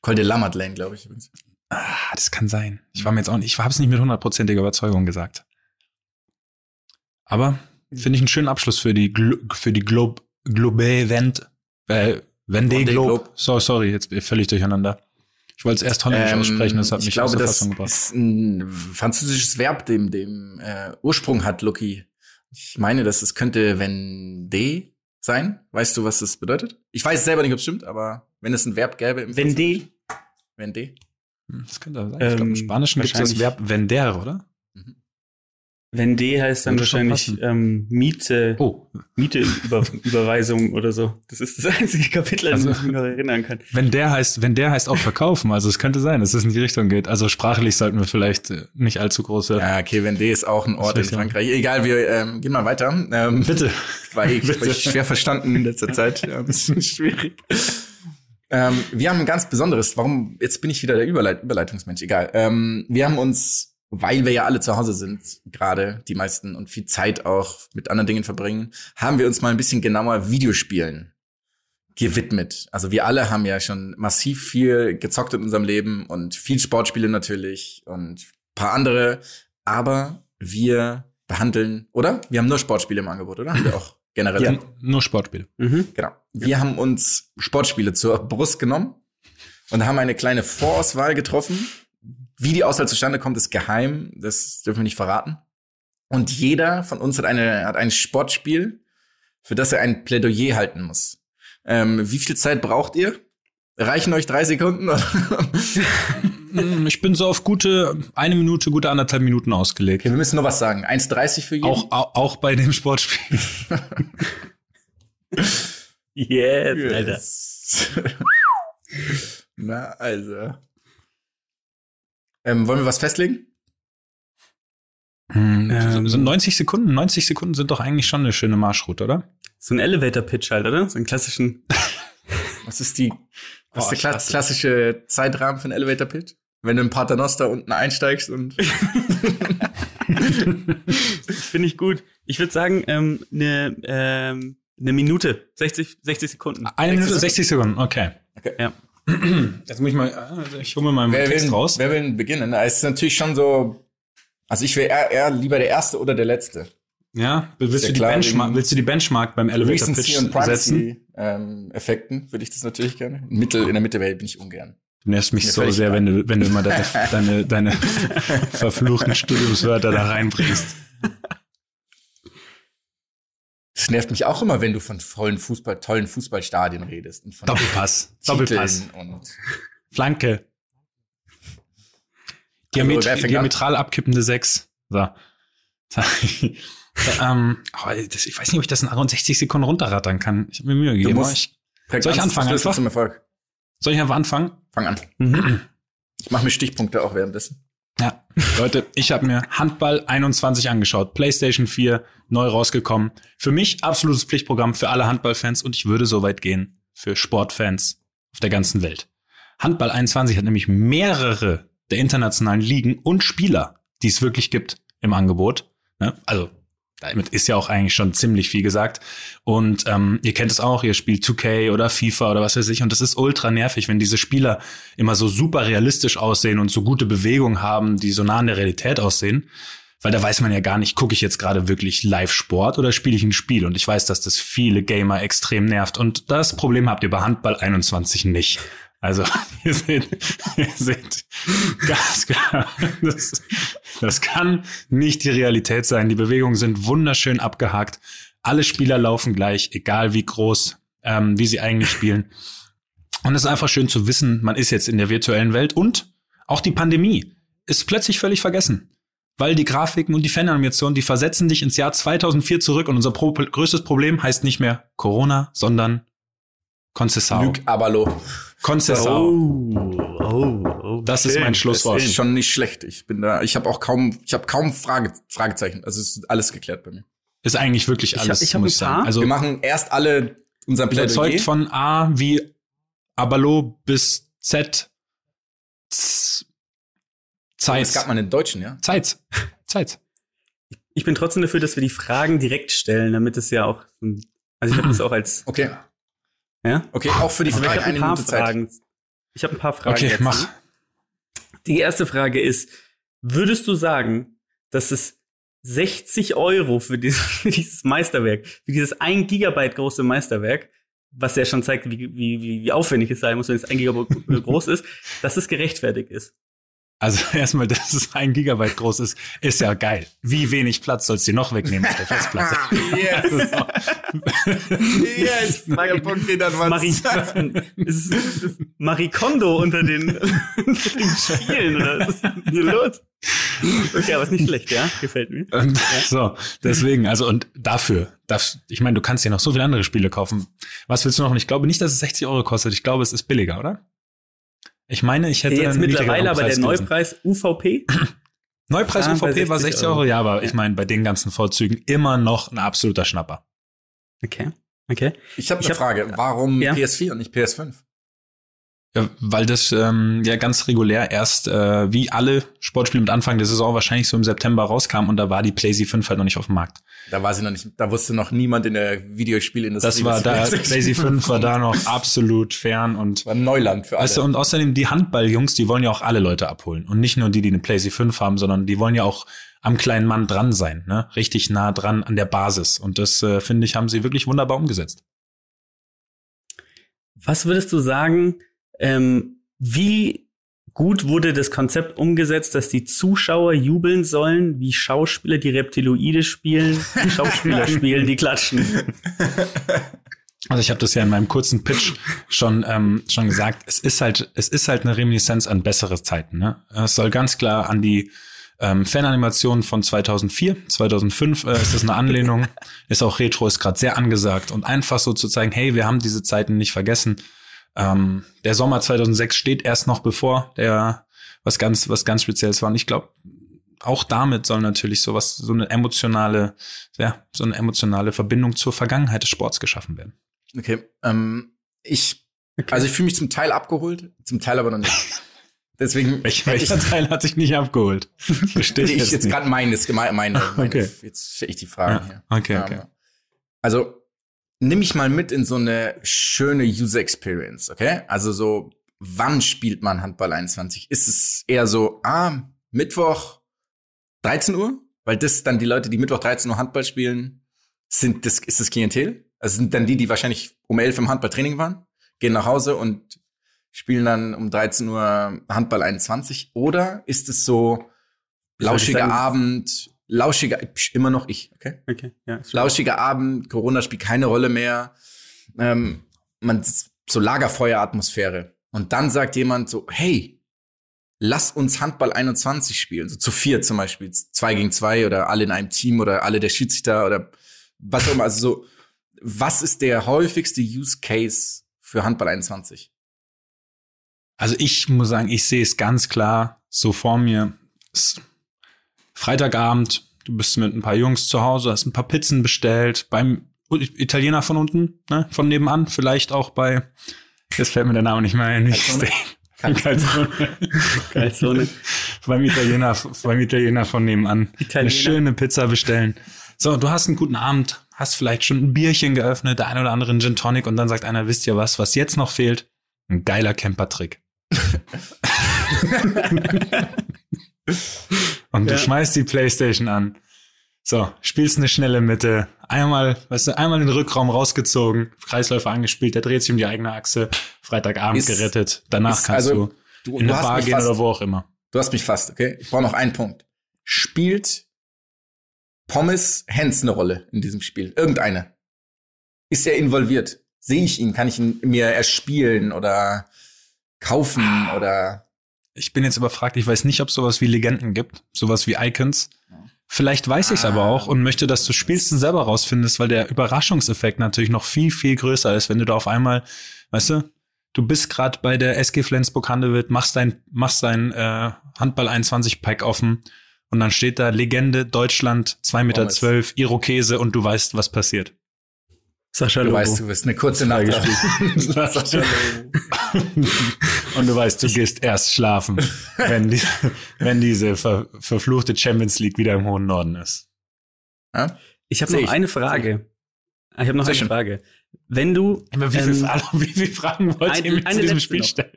Col de la Madeleine, glaube ich. übrigens. Ah, das kann sein. Ich war mir jetzt auch nicht, ich habe es nicht mit hundertprozentiger Überzeugung gesagt. Aber finde ich einen schönen Abschluss für die Glo für die Globe Globe Event äh, Vendée Globe. Globe. So sorry, jetzt bin ich völlig durcheinander. Ich wollte es erst holländisch Ähm, aussprechen, das hat ich mich glaube, aus der das Fassung gebracht. ist ein französisches Verb, dem, dem äh, Ursprung hat, Lucky. Ich meine, dass es könnte Vendée sein. Weißt du, was das bedeutet? Ich weiß selber nicht, ob es stimmt, aber wenn es ein Verb gäbe im Vendée? Vendée. Hm, Das könnte sein. ich glaube, im Ähm, Spanischen gibt es das Verb vender, oder? Vendée heißt dann wahrscheinlich ähm, Miete, Oh, Miete über, *laughs* Überweisung oder so. Das ist das einzige Kapitel, an Also- das ich mich noch erinnern kann. wenn der heißt, wenn der heißt auch verkaufen, also es könnte sein, dass es in die Richtung geht. Also sprachlich sollten wir vielleicht äh, nicht allzu große. Ja, okay, Vendée ist auch ein Ort in. Frankreich. Egal, wir ähm, gehen mal weiter. Ähm, *laughs* Bitte. War ich, Bitte. war ich schwer verstanden in letzter Zeit. Ja, ein bisschen *laughs* schwierig. Ähm, wir haben ein ganz besonderes, warum, jetzt bin ich wieder der Überleit Überleitungsmensch, egal. Ähm, wir haben uns, weil wir ja alle zu Hause sind, gerade die meisten und viel Zeit auch mit anderen Dingen verbringen, haben wir uns mal ein bisschen genauer Videospielen gewidmet. Also wir alle haben ja schon massiv viel gezockt in unserem Leben und viel Sportspiele natürlich und paar andere, aber wir behandeln, oder? Wir haben nur Sportspiele im Angebot, oder? Haben wir auch generell. Ja, nur Sportspiele. Mhm. Genau. Wir haben uns Sportspiele zur Brust genommen und haben eine kleine Vorauswahl getroffen. Wie die Auswahl zustande kommt, ist geheim. Das dürfen wir nicht verraten. Und jeder von uns hat, eine, hat ein Sportspiel, für das er ein Plädoyer halten muss. Ähm, wie viel Zeit braucht ihr? Reichen euch drei Sekunden? *laughs* Ich bin so auf gute eine Minute, gute anderthalb Minuten ausgelegt. Okay, wir müssen nur was sagen. 1,30 für jeden? Auch, auch, auch bei dem Sportspiel. *laughs* Yes, Alter. Yes. *laughs* Na, also. Ähm, wollen wir was festlegen? Hm, Ähm. so, so 90 Sekunden, 90 Sekunden sind doch eigentlich schon eine schöne Marschroute, oder? So ein Elevator-Pitch halt, oder? So einen klassischen. *laughs* Was ist die, was ist Oh, der kla klasse. klassische Zeitrahmen für einen Elevator Pitch? Wenn du im Paternoster unten einsteigst und *laughs* *laughs* Finde ich gut. Ich würde sagen, ähm, eine ähm, eine Minute, 60, 60 Sekunden. Eine Minute 60 Sekunden, okay. Okay. Ja. Jetzt muss ich mal, äh, ich hole mir mal wer meinen Text will, raus. wer will denn beginnen? Es ist natürlich schon so, also ich wäre eher, eher lieber der Erste oder der Letzte. Ja, willst du, die Benchmark, willst du die Benchmark beim Elevator Pitch und setzen? Privacy ähm, Effekten würde ich das natürlich gerne. Mittel, in der Mitte bin ich ungern. Du nervst mich so sehr, wenn du, wenn du immer deine, deine, deine *laughs* verfluchten Studiumswörter da reinbringst. *laughs* Es nervt mich auch immer, wenn du von vollen Fußball, tollen Fußballstadien redest und von Doppelpass, *laughs* Titeln Doppelpass, und Flanke. Diamet an? diametral abkippende Sechs. So. *laughs* ähm, oh, das, ich weiß nicht, ob ich das in 61 Sekunden runterrattern kann. Ich habe mir Mühe gegeben. musst- ich, Soll ich an- anfangen einfach? zum Erfolg. soll ich einfach anfangen? Fang an. Mhm. Ich mache mir Stichpunkte auch währenddessen. Ja, Leute, ich habe mir Handball 21 angeschaut. PlayStation 4 neu rausgekommen. Für mich absolutes Pflichtprogramm für alle Handballfans und ich würde so weit gehen für Sportfans auf der ganzen Welt. Handball 21 hat nämlich mehrere der internationalen Ligen und Spieler, die es wirklich gibt im Angebot. Ne? Also damit ist ja auch eigentlich schon ziemlich viel gesagt. Und ähm, ihr kennt es auch, ihr spielt 2K oder FIFA oder was weiß ich. Und das ist ultra nervig, wenn diese Spieler immer so super realistisch aussehen und so gute Bewegungen haben, die so nah an der Realität aussehen. Weil da weiß man ja gar nicht, gucke ich jetzt gerade wirklich Live-Sport oder spiele ich ein Spiel? Und ich weiß, dass das viele Gamer extrem nervt. Und das Problem habt ihr bei Handball 21 nicht. Also, ihr seht, ihr seht ganz klar, das, das kann nicht die Realität sein. Die Bewegungen sind wunderschön abgehakt. Alle Spieler laufen gleich, egal wie groß, ähm, wie sie eigentlich spielen. Und es ist einfach schön zu wissen, man ist jetzt in der virtuellen Welt und auch die Pandemie ist plötzlich völlig vergessen. Weil die Grafiken und die Fananimationen, die versetzen dich ins Jahr 2004 zurück und unser pro größtes Problem heißt nicht mehr Corona, sondern Concessao. Luc Abalo. Concessao. Oh, oh, oh. Das ist mein Schlusswort. Das ist schon nicht schlecht. Ich bin da, ich habe auch kaum, ich habe kaum Frage, Fragezeichen. Also es ist alles geklärt bei mir. Ist eigentlich wirklich Ich hab- alles, ich hab muss ein ich sagen. Also Wir machen erst alle unser überzeugt Plädoyer. von A wie Abalo bis Z. Z Es gab mal einen Deutschen, ja? Zeit. Zeit. Ich bin trotzdem dafür, dass wir die Fragen direkt stellen, damit es ja auch, also ich habe das auch als, Okay. Ja. Okay, auch für die ich Frage habe eine ein paar Zeit. Fragen. Ich habe ein paar Fragen. Okay, mach. Die erste Frage ist, würdest du sagen, dass es 60 Euro für dieses, *laughs* für dieses Meisterwerk, für dieses ein Gigabyte große Meisterwerk, was ja schon zeigt, wie, wie, wie, wie aufwendig es sein muss, wenn es ein Gigabyte *laughs* groß ist, dass es gerechtfertigt ist? Also *laughs* erstmal, dass es ein Gigabyte groß ist, ist ja geil. Wie wenig Platz sollst du dir noch wegnehmen auf der Festplatte? *laughs* yes. *laughs* yes. Geht an Marie, ist, Marikondo unter den, unter den Spielen, oder was ist denn hier los? Okay, aber ist nicht schlecht, ja? Gefällt mir. Und so, deswegen, also und dafür, darf, ich meine, du kannst dir noch so viele andere Spiele kaufen. Was willst du noch? Und ich glaube nicht, dass es 60 Euro kostet. Ich glaube, es ist billiger, oder? Ich meine, ich hätte Jetzt einen mittlerweile aber der. Neupreis UVP. *laughs* Neupreis Ah, UVP war 60 60 Euro, Euro. ja, aber ich Ja. meine, bei den ganzen Vorzügen immer noch ein absoluter Schnapper. Okay, okay. Ich habe Ich eine hab- Frage. Warum Ja. PS4 und nicht PS5? Weil das ähm, ja ganz regulär erst äh, wie alle Sportspiele mit Anfang der Saison wahrscheinlich so im September rauskam und da war die PlayStation 5 halt noch nicht auf dem Markt. Da war sie noch nicht, da wusste noch niemand in der Videospielindustrie. Das war dass da, PlayStation PlayStation 5 war da noch absolut fern und war Neuland für alle. Weißt du, und außerdem die Handballjungs, die wollen ja auch alle Leute abholen. Und nicht nur die, die eine PlayStation 5 haben, sondern die wollen ja auch am kleinen Mann dran sein, ne? Richtig nah dran an der Basis. Und das, äh, finde ich, haben sie wirklich wunderbar umgesetzt. Was würdest du sagen, ähm, wie gut wurde das Konzept umgesetzt, dass die Zuschauer jubeln sollen, wie Schauspieler, die Reptiloide spielen, Schauspieler *laughs* spielen, die klatschen? Also ich habe das ja in meinem kurzen Pitch schon ähm, schon gesagt. Es ist halt es ist halt eine Reminiszenz an bessere Zeiten. Ne? Es soll ganz klar an die ähm, Fananimationen von 2004, 2005 äh, ist das eine Anlehnung. *laughs* ist auch Retro, ist gerade sehr angesagt und einfach so zu zeigen, hey, wir haben diese Zeiten nicht vergessen. Ähm, der Sommer 2006 steht erst noch bevor, der was ganz was ganz Spezielles war. Und ich glaube, auch damit soll natürlich sowas so eine emotionale ja so eine emotionale Verbindung zur Vergangenheit des Sports geschaffen werden. Okay, ähm, ich, also ich fühle mich zum Teil abgeholt, zum Teil aber noch nicht. *laughs* Deswegen, Welch, welcher *laughs* Teil hat sich nicht abgeholt? Verstehe ich, ich ich jetzt gerade meine, ist meine, meine, meine Okay. jetzt stelle ich die Fragen Ja, hier. okay, okay. Ähm, Also, nimm mich mal mit in so eine schöne User Experience, okay? Also so, wann spielt man Handball 21? Ist es eher so, ah, Mittwoch 13 Uhr? Weil das dann die Leute, die Mittwoch 13 Uhr Handball spielen, sind das, ist das Klientel? Also sind dann die, die wahrscheinlich um 11 im Handballtraining waren, gehen nach Hause und spielen dann um 13 Uhr Handball 21? Oder ist es so lauschiger? Abend, lauschiger, psch, immer noch ich, okay? Okay, ja. Lauschiger Abend, Corona spielt keine Rolle mehr. Ähm, man so Lagerfeueratmosphäre. Und dann sagt jemand so, hey, lass uns Handball 21 spielen. So zu vier zum Beispiel, zwei gegen zwei oder alle in einem Team oder alle der Schiedsrichter oder was auch immer. Also so, was ist der häufigste Use Case für Handball 21? Also ich muss sagen, ich sehe es ganz klar so vor mir. ist Freitagabend, du bist mit ein paar Jungs zu Hause, hast ein paar Pizzen bestellt, beim Italiener von unten, ne, von nebenan, vielleicht auch bei, jetzt fällt mir der Name nicht mehr ein, nicht *laughs* Calzone. Calzone. beim Italiener, beim Italiener von nebenan. Italiener. Eine schöne Pizza bestellen. So, du hast einen guten Abend, hast vielleicht schon ein Bierchen geöffnet, der ein oder andere einen Gin Tonic und dann sagt einer, wisst ihr was, was jetzt noch fehlt? Ein geiler Camper-Trick. *laughs* und du Ja. schmeißt die Playstation an. So, spielst eine schnelle Mitte, einmal, weißt du, einmal den Rückraum rausgezogen, Kreisläufer angespielt, der dreht sich um die eigene Achse, Freitagabend Ist- gerettet. Danach ist kannst also- du Du, in du eine Bar gehen fast, oder wo auch immer. Du hast mich fast, okay? Ich brauche noch einen Punkt. Spielt Pommes Hens eine Rolle in diesem Spiel? Irgendeine? Ist er involviert? Sehe ich ihn? Kann ich ihn mir erspielen oder kaufen oder Ich bin jetzt überfragt, ich weiß nicht, ob sowas wie Legenden gibt, sowas wie Icons. Vielleicht weiß ich es aber Ah. auch und möchte, dass du spielst und selber rausfindest, weil der Überraschungseffekt natürlich noch viel, viel größer ist, wenn du da auf einmal, weißt du, du bist gerade bei der SG Flensburg Handewitt, machst dein, machst dein äh, Handball 21 Pack offen und dann steht da Legende Deutschland, 2,12 Meter, zwölf, Irokese und du weißt, was passiert. Sascha du Lobo. weißt, du wirst eine kurze Nacht *laughs* haben. *laughs* Und du weißt, du gehst erst schlafen, wenn, die, wenn diese ver, verfluchte Champions League wieder im hohen Norden ist. Ja? Ich habe noch ich. eine Frage. Ich habe noch Sehr eine schön. Frage. Wenn du Aber wie, ähm, viele, *laughs* wie viele Fragen wollt eine- ihr mir eine zu diesem letzte Spiel noch. stellen?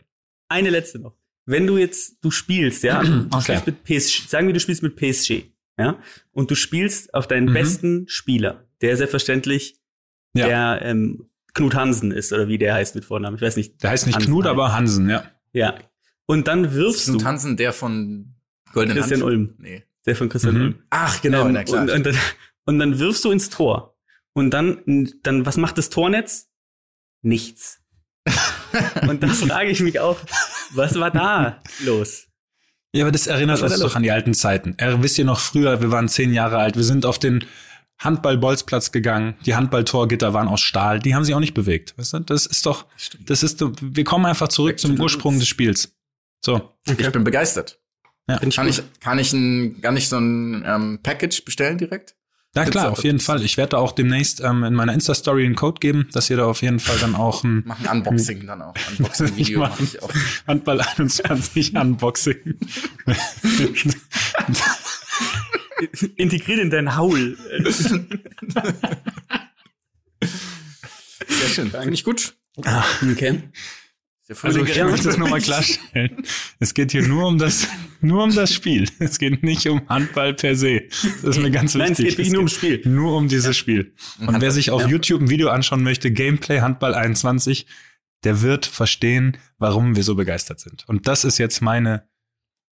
eine letzte noch. Wenn du jetzt du spielst, ja, *clears throat* du Okay. spielst mit PSG, sagen wir, du spielst mit PSG, ja, und du spielst auf deinen Mhm. besten Spieler, der selbstverständlich Ja. der ähm, Knut Hansen ist oder wie der heißt mit Vornamen, ich weiß nicht. Der heißt nicht Hansen Knut, halt. aber Hansen, ja. Ja. Und dann wirfst Ist du Tanzen der von Goldenen Christian Handschuhen? Ulm. Nee. der von Christian Mhm. Ulm. Ach, genau, Ähm, na klar. Und, und, dann, und dann wirfst du ins Tor. Und dann, dann, was macht das Tornetz? Nichts. *laughs* und dann frage ich mich auch, was war da los? Ja, aber das erinnert uns doch an die alten Zeiten. Er, wisst ihr noch früher, wir waren zehn Jahre alt, wir sind auf den Handball-Bolzplatz gegangen, die Handballtorgitter waren aus Stahl, die haben sich auch nicht bewegt. Weißt du? Das ist doch, das ist, doch- wir kommen einfach zurück zum Ursprung des Spiels. So. Ich bin begeistert. Ja. Find ich Kann gut. ich, kann ich ein, kann ich so ein ähm, Package bestellen direkt? Ja Pizza klar, auf jeden? Fall. Ich werde da auch demnächst ähm, in meiner Insta-Story einen Code geben, dass ihr da auf jeden Fall dann auch ein Mach ein Unboxing dann auch. *laughs* Unboxing-Video mache ich auch. Handball *laughs* 21 Unboxing. *laughs* Integriert in dein Haul. Sehr schön. Finde ich gut. Okay. Der Also ich gerät. möchte das nochmal klarstellen. Es geht hier nur um das, nur um das Spiel. Es geht nicht um Handball per se. Das ist mir ganz wichtig. Nein, es geht wirklich nur ums Spiel. Nur um dieses Spiel. Und wer sich auf Ja. YouTube ein Video anschauen möchte, Gameplay Handball 21, der wird verstehen, warum wir so begeistert sind. Und das ist jetzt meine,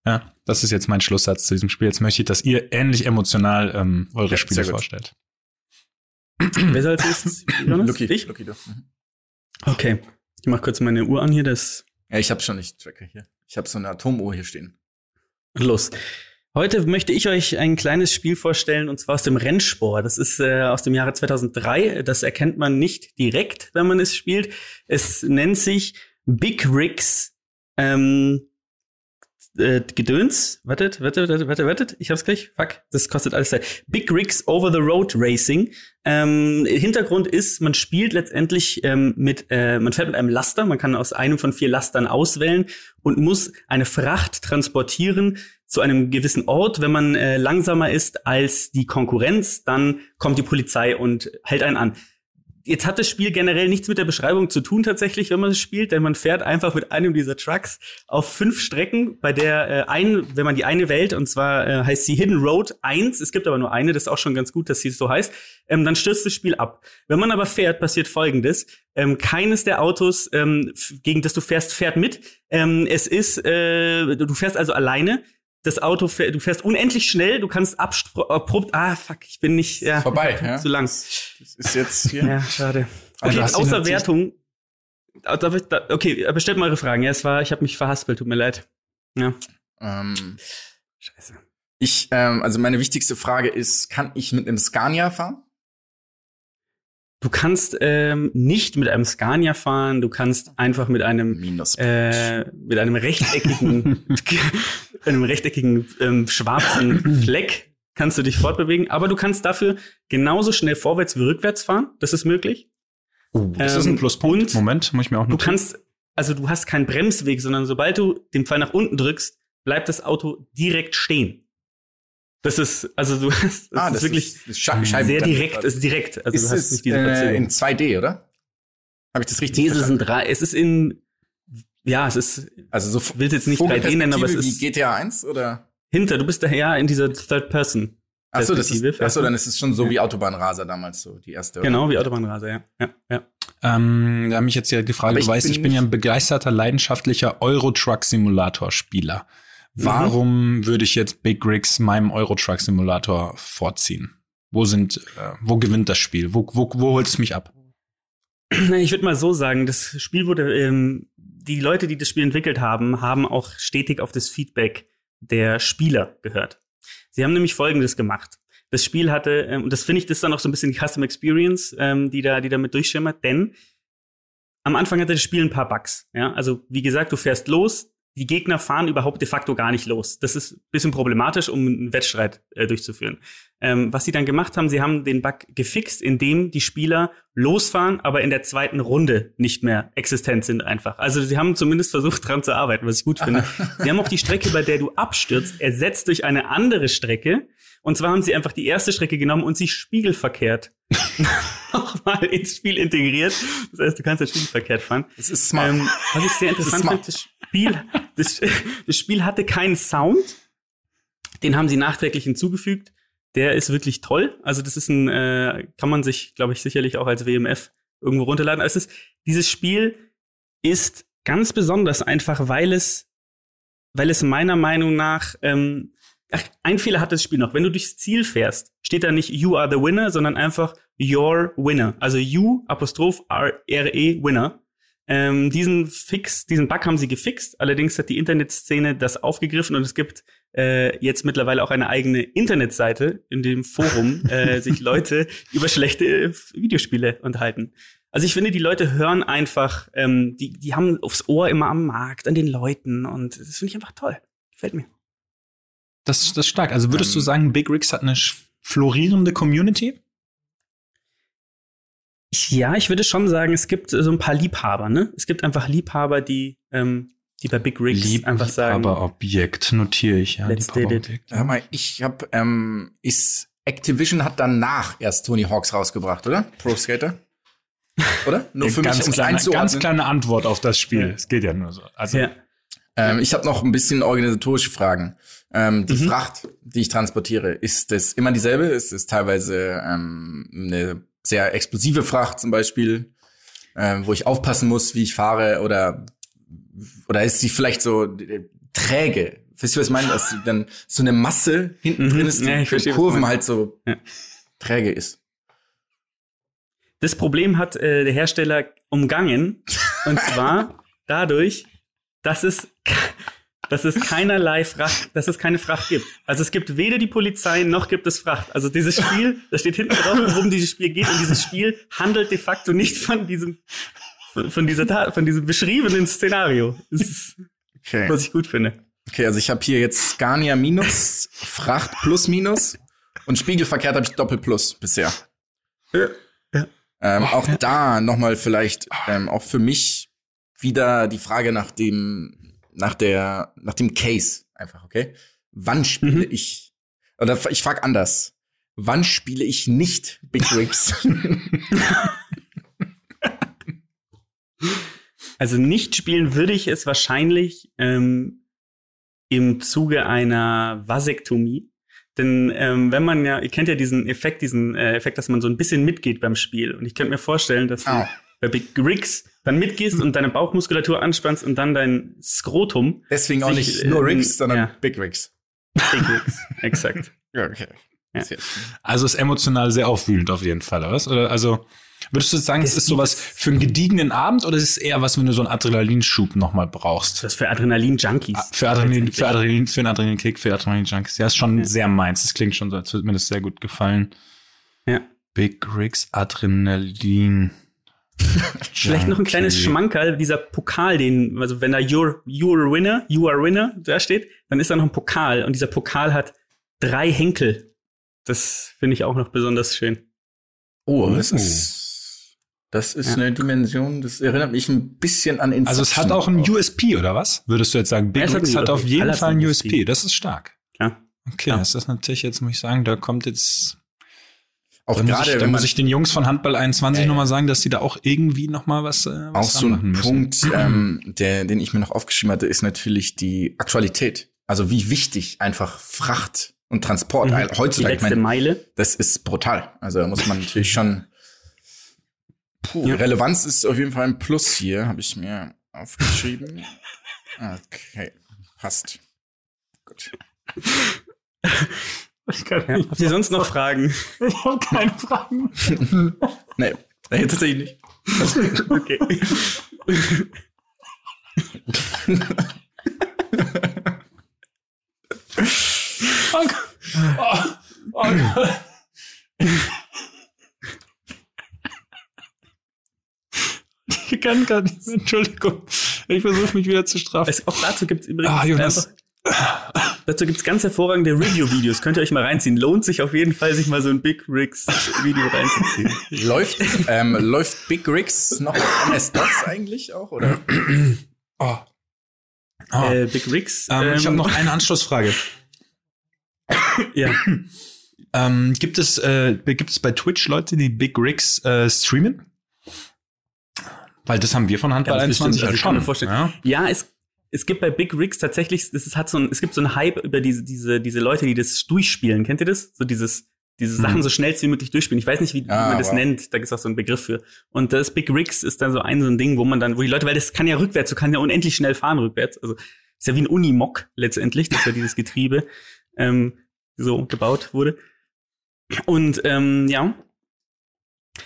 ja, das ist jetzt mein Schlusssatz zu diesem Spiel. Jetzt möchte ich, dass ihr ähnlich emotional ähm, eure Ja, Spiele vorstellt. *clears throat* Wer soll als nächstes? Jonas? Lucky, Ich? Lucky, du. Mhm. Okay. Ich mach kurz meine Uhr an hier, das Ja, ich habe schon nicht Tracker hier. Ich habe so eine Atomuhr hier stehen. Los. Heute möchte ich euch ein kleines Spiel vorstellen, und zwar aus dem Rennsport. Das ist äh, aus dem Jahre 2003. Das erkennt man nicht direkt, wenn man es spielt. Es nennt sich Big Rigs ähm, äh, Gedöns. Wartet, wartet, wartet, wartet. Ich hab's gleich. Fuck, das kostet alles Zeit. Big Rigs Over the Road Racing. Ähm, Hintergrund ist, man spielt letztendlich ähm, mit, äh, man fährt mit einem Laster. Man kann aus einem von vier Lastern auswählen und muss eine Fracht transportieren zu einem gewissen Ort. Wenn man äh, langsamer ist als die Konkurrenz, dann kommt die Polizei und hält einen an. Jetzt hat das Spiel generell nichts mit der Beschreibung zu tun tatsächlich, wenn man es spielt, denn man fährt einfach mit einem dieser Trucks auf fünf Strecken, bei der äh, ein, wenn man die eine wählt, und zwar äh, heißt sie Hidden Road 1, es gibt aber nur eine, das ist auch schon ganz gut, dass sie so heißt, ähm, dann stürzt das Spiel ab. Wenn man aber fährt, passiert folgendes. Ähm, keines der Autos, ähm, gegen das du fährst, fährt mit. Ähm, es ist, äh, du fährst also alleine. Das Auto, fährt, du fährst unendlich schnell, du kannst abrupt, ah, fuck, ich bin nicht, ja, Vorbei, *laughs* ja? zu lang. Das ist jetzt hier. Ja, schade. Also Okay, du außer Wertung. Ah, Okay, aber stellt mal eure Fragen. Ja, es war, ich habe mich verhaspelt, tut mir leid. Ja. Ähm, Scheiße. ich, ähm, also meine wichtigste Frage ist, kann ich mit einem Scania fahren? Du kannst ähm, nicht mit einem Scania fahren, du kannst *laughs* einfach mit einem äh, mit einem rechteckigen *laughs* einem rechteckigen ähm, schwarzen *clears throat* Fleck kannst du dich fortbewegen, aber du kannst dafür genauso schnell vorwärts wie rückwärts fahren. Das ist möglich. Oh, das ist ein Ähm, Pluspunkt. Moment, muss ich mir auch Du notieren. kannst, also du hast keinen Bremsweg, sondern sobald du den Pfeil nach unten drückst, bleibt das Auto direkt stehen. Das ist, also du *laughs* hast, das ah, ist wirklich ist sehr direkt, ist direkt. Also ist du hast es nicht diese äh, in 2D, oder? Habe ich das richtig Nee, es ist ein drei, es ist in, ja, es ist Also so will jetzt nicht 3D nennen, aber es ist- wie GTA 1 oder? hinter, du bist daher in dieser Third Person. Achso, das ist, achso, dann ist es schon so Ja. wie Autobahnraser damals so, die erste. oder? Genau, wie Autobahnraser, ja. ja, ja. Ähm, da haben mich jetzt ja gefragt, Aber du ich weißt, bin ich bin ja ein begeisterter, leidenschaftlicher Euro-Truck-Simulator-Spieler. Mhm. Warum würde ich jetzt Big Rigs meinem Euro-Truck-Simulator vorziehen? Wo sind, äh, wo gewinnt das Spiel? Wo, wo, wo holt es mich ab? Ich würde mal so sagen, das Spiel wurde, ähm, die Leute, die das Spiel entwickelt haben, haben auch stetig auf das Feedback der Spieler gehört. Sie haben nämlich Folgendes gemacht. Das Spiel hatte, ähm, und das finde ich, das ist dann auch so ein bisschen die Custom Experience, ähm, die da, die damit durchschimmert, denn am Anfang hatte das Spiel ein paar Bugs. Ja, also wie gesagt, du fährst los, die Gegner fahren überhaupt de facto gar nicht los. Das ist ein bisschen problematisch, um einen Wettstreit äh, durchzuführen. Ähm, was sie dann gemacht haben, sie haben den Bug gefixt, indem die Spieler losfahren, aber in der zweiten Runde nicht mehr existent sind einfach. Also sie haben zumindest versucht, dran zu arbeiten, was ich gut finde. *laughs* sie haben auch die Strecke, bei der du abstürzt, ersetzt durch eine andere Strecke. Und zwar haben sie einfach die erste Strecke genommen und sie spiegelverkehrt *laughs* nochmal ins Spiel integriert. Das heißt, du kannst jetzt spiegelverkehrt fahren. Das ist smart. Ähm, was ich sehr Das interessant finde, das Spiel, das, das Spiel hatte keinen Sound. Den haben sie nachträglich hinzugefügt. Der ist wirklich toll. Also das ist ein, äh, kann man sich, glaube ich, sicherlich auch als WMF irgendwo runterladen. Also ist, dieses Spiel ist ganz besonders einfach, weil es, weil es meiner Meinung nach, ähm, ach, ein Fehler hat das Spiel noch. Wenn du durchs Ziel fährst, steht da nicht You are the winner, sondern einfach Your winner. Also You Apostroph R E Winner. Ähm, diesen Fix, diesen Bug haben sie gefixt. Allerdings hat die Internetszene das aufgegriffen und es gibt äh, jetzt mittlerweile auch eine eigene Internetseite, in dem Forum *laughs* äh, sich Leute über schlechte Videospiele unterhalten. Also ich finde, die Leute hören einfach, ähm, die, die haben aufs Ohr immer am Markt, an den Leuten und das finde ich einfach toll. Gefällt mir. Das, das ist stark. Also würdest du Ähm. sagen, Big Rigs hat eine florierende Community? Ja, ich würde schon sagen, es gibt so ein paar Liebhaber, ne? Es gibt einfach Liebhaber, die, ähm, die bei Big Rigs einfach sagen, Aber Objekt notiere ich, ja. Let's did it. Hör mal, ich hab, ähm, ist, Activision hat danach erst Tony Hawks rausgebracht, oder? Pro Skater? Oder? *laughs* Nur für ganz, mich, um kleine, ganz kleine Antwort auf das Spiel. Ja. Es geht ja nur so. Also, ja. Ähm, ich habe noch ein bisschen organisatorische Fragen. Ähm, die Mhm. Fracht, die ich transportiere, ist das immer dieselbe? Ist es teilweise ähm, eine sehr explosive Fracht zum Beispiel, ähm, wo ich aufpassen muss, wie ich fahre? Oder, oder ist sie vielleicht so träge? Wisst ihr, was ich meine? Dass sie dann so eine Masse hinten Mhm. drin ist, die Ja, für Kurven halt so Ja. träge ist. Das Problem hat äh, der Hersteller umgangen. Und zwar *laughs* dadurch, dass es, dass es keinerlei Fracht, dass es keine Fracht gibt. Also es gibt weder die Polizei noch gibt es Fracht. Also dieses Spiel, da steht hinten drauf, worum dieses Spiel geht. Und dieses Spiel handelt de facto nicht von diesem, von, dieser Tat, von diesem beschriebenen Szenario. Das ist, Okay. was ich gut finde. Okay, also ich habe hier jetzt Scania minus, Fracht plus minus und Spiegelverkehrt habe ich Doppel plus bisher. Ähm, auch da nochmal vielleicht ähm, auch für mich wieder die Frage nach dem nach der nach dem Case einfach, okay? Wann spiele Mhm. ich oder ich frag anders. Wann spiele ich nicht Big Rigs? *laughs* Also nicht spielen würde ich es wahrscheinlich ähm, im Zuge einer Vasektomie. Denn ähm, wenn man ja, ihr kennt ja diesen Effekt, diesen äh, Effekt, dass man so ein bisschen mitgeht beim Spiel. Und ich könnte mir vorstellen, dass Au. du bei Big Rigs dann mitgehst und deine Bauchmuskulatur anspannst und dann dein Skrotum. Deswegen auch Sich, nicht nur Rigs, sondern ja. Big Rigs. Big Rigs, exakt. *laughs* Okay. Ja. Also ist emotional sehr aufwühlend auf jeden Fall, oder was? Oder also würdest du sagen, Das es ist sowas für einen gediegenen Abend oder ist es eher was, wenn du so einen Adrenalinschub nochmal brauchst? Das ist für Adrenalin-Junkies. Ah, Für Adrenalin, für Adrenalin, für einen Adrenalinkick, für Adrenalin-Junkies. Ja, ist schon Ja. sehr meins. Das klingt schon so, als würde mir das sehr gut gefallen. Ja. Big Rigs Adrenalin. *laughs* Vielleicht noch ein kleines. Schmankerl, dieser Pokal, den, also wenn da you're, you're a winner, you are a winner da steht, dann ist da noch ein Pokal und dieser Pokal hat drei Henkel. Das finde ich auch noch besonders schön. Oh, das Oh. ist, das ist Ja. eine Dimension, das erinnert mich ein bisschen an Inception. Also es hat auch ein USP, oder was? Würdest du jetzt sagen, Big Ja, es hat Rigs ein hat auf jeden Fall ein USP. USP. Das ist stark. Klar. Okay, Ja. das ist natürlich jetzt, muss ich sagen, da kommt jetzt, auch da muss, gerade, ich, da wenn muss ich den Jungs von Handball 21 Ja, ja. nochmal sagen, dass die da auch irgendwie noch mal was, äh, auch was so ein. Punkt, ähm, der, den ich mir noch aufgeschrieben hatte, ist natürlich die Aktualität. Also wie wichtig einfach Fracht und Transport Mhm. Die heutzutage. Ich letzte meine, Meile. das ist brutal. Also da muss man natürlich *laughs* schon. Puh, Ja. Relevanz ist auf jeden Fall ein Plus hier, habe ich mir aufgeschrieben. Okay, passt. Gut. Ja. Habt ihr sonst noch Fragen? Ich habe keine Fragen. *laughs* Nee, nee, tatsächlich nicht. Okay. Oh, oh, oh *laughs* Gott. *laughs* Ich kann gar nicht mehr, Entschuldigung. Ich versuche mich wieder zu strafen. Es, auch dazu gibt's übrigens Ah, Jonas. einfach, dazu gibt's ganz hervorragende Review-Videos. Könnt ihr euch mal reinziehen. Lohnt sich auf jeden Fall, sich mal so ein Big Rigs-Video reinzuziehen. *laughs* Läuft, ähm, läuft Big Rigs noch auf MS-DOS eigentlich auch, oder? Oh. *clears throat* Ah. Äh, Big Rigs. ähm, ich habe noch eine Anschlussfrage. Ja. Ähm, gibt es äh, gibt es bei Twitch Leute, die Big Rigs äh, streamen? Weil das haben wir von Handball Ganz 21 bestimmt. Also halt kann schon. vorstellen. Ja. Ja, es, es gibt bei Big Rigs tatsächlich, es hat so ein, es gibt so einen Hype über diese, diese, diese Leute, die das durchspielen. Kennt ihr das? So dieses, diese Mhm. Sachen so schnell wie möglich durchspielen. Ich weiß nicht, wie, wie Ah, man das wow. nennt. Da gibt es auch so einen Begriff für. Und das Big Rigs ist dann so ein, so ein Ding, wo man dann, wo die Leute, weil das kann ja rückwärts, du kannst ja unendlich schnell fahren rückwärts. Also, ist ja wie ein Unimog letztendlich, dass ja dieses Getriebe, ähm, so gebaut wurde. Und, ähm, ja.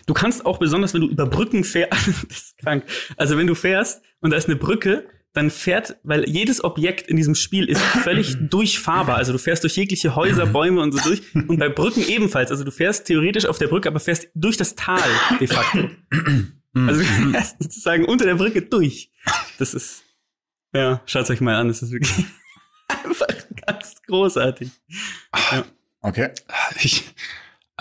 Du kannst auch besonders, wenn du über Brücken fährst, *laughs* das ist krank. Also wenn du fährst und da ist eine Brücke, dann fährt, weil jedes Objekt in diesem Spiel ist völlig *laughs* durchfahrbar. Also du fährst durch jegliche Häuser, Bäume und so durch. Und bei Brücken ebenfalls. Also du fährst theoretisch auf der Brücke, aber fährst durch das Tal de facto. Also du fährst sozusagen unter der Brücke durch. Das ist, ja, schaut euch mal an. Das ist wirklich *laughs* einfach ganz großartig. Okay. Ich,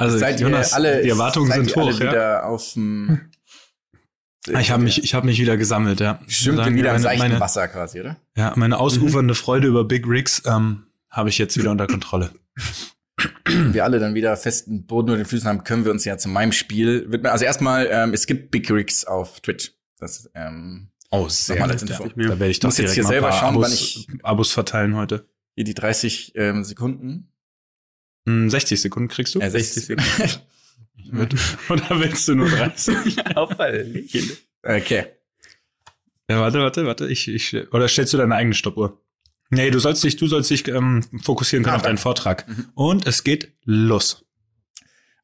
also Seid Jonas, ihr alle, die Erwartungen seid sind ihr alle hoch. Ja. wieder auf dem *laughs* Ah, Ich habe mich, ich habe mich wieder gesammelt. Ja, Stimmt, Sagen, wieder im meine, seichten meine, Wasser quasi, oder? ja, meine ausufernde Freude über Big Rigs ähm, habe ich jetzt wieder unter Kontrolle. *clears throat* wir alle dann wieder festen Boden unter den Füßen haben, können wir uns ja zu meinem Spiel widmen. Also erstmal, ähm, es gibt Big Rigs auf Twitch. Das, ähm, Oh, sehr gut, ja. Da werde ich doch Muss jetzt hier mal selber schauen, Abos, wann ich- Abos verteilen heute. hier die 30 ähm, Sekunden. Hm, 60 Sekunden kriegst du? Äh, 60 Sekunden. *laughs* Oder willst du nur 30? *laughs* Auffallend. okay. ja, warte, warte, warte. Ich, ich, oder stellst du deine eigene Stoppuhr? Nee, du sollst dich, du sollst dich ähm, fokussieren können Ah, auf deinen. Vortrag. Mhm. Und es geht los.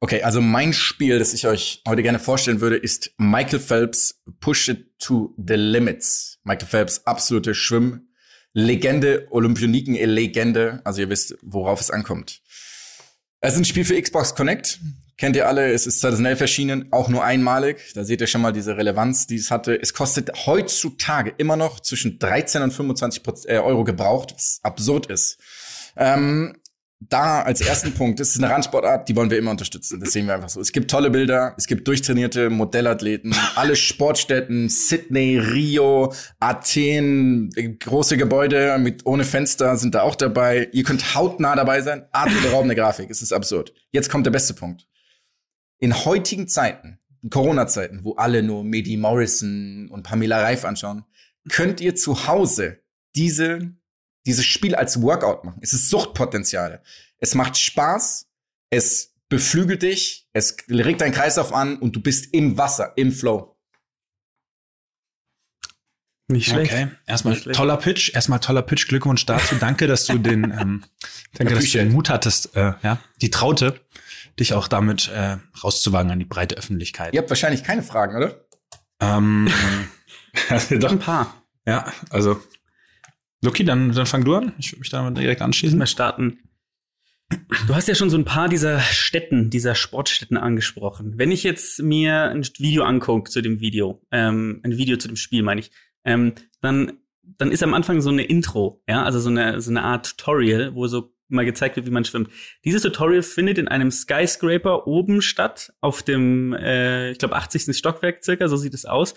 Okay, also mein Spiel, das ich euch heute gerne vorstellen würde, ist Michael Phelps Push It to the Limits. Michael Phelps, absolute Schwimmlegende, Olympioniken-Legende. Also ihr wisst, worauf es ankommt. Es ist ein Spiel für Xbox Connect. Kennt ihr alle, es ist 2011 erschienen, auch nur einmalig. Da seht ihr schon mal diese Relevanz, die es hatte. Es kostet heutzutage immer noch zwischen 13 und 25 Proz- äh, Euro gebraucht, was absurd ist. Ähm, da als ersten Punkt, das ist eine Randsportart, die wollen wir immer unterstützen. Das sehen wir einfach so. Es gibt tolle Bilder, es gibt durchtrainierte Modellathleten, alle Sportstätten, Sydney, Rio, Athen, große Gebäude mit ohne Fenster sind da auch dabei. Ihr könnt hautnah dabei sein. Atemberaubende Grafik, es ist absurd. Jetzt kommt der beste Punkt. In heutigen Zeiten, in Corona-Zeiten, wo alle nur Medi Morrison und Pamela Reif anschauen, könnt ihr zu Hause diese dieses Spiel als Workout machen. Es ist Suchtpotenzial. Es macht Spaß, es beflügelt dich, es regt deinen Kreislauf an und du bist im Wasser, im Flow. Nicht schlecht. Okay, erstmal Nicht schlecht. toller Pitch, erstmal toller Pitch, Glückwunsch dazu. Danke, dass du den, *laughs* ähm, danke, dass du den Mut hattest, äh, ja, die Traute, dich auch damit äh, rauszuwagen an die breite Öffentlichkeit. Ihr habt wahrscheinlich keine Fragen, oder? Ähm, *laughs* *laughs* doch, ein paar. ja, also Luki, dann, dann fang du an. Ich würde mich da direkt anschließen. Mal starten. Du hast ja schon so ein paar dieser Städten, dieser Sportstätten angesprochen. Wenn ich jetzt mir ein Video angucke zu dem Video, ähm, ein Video zu dem Spiel, meine ich, ähm, dann, dann ist am Anfang so eine Intro, ja, also so eine, so eine Art Tutorial, wo so mal gezeigt wird, wie man schwimmt. Dieses Tutorial findet in einem Skyscraper oben statt, auf dem, äh, ich glaube, 80. Stockwerk circa, so sieht es aus.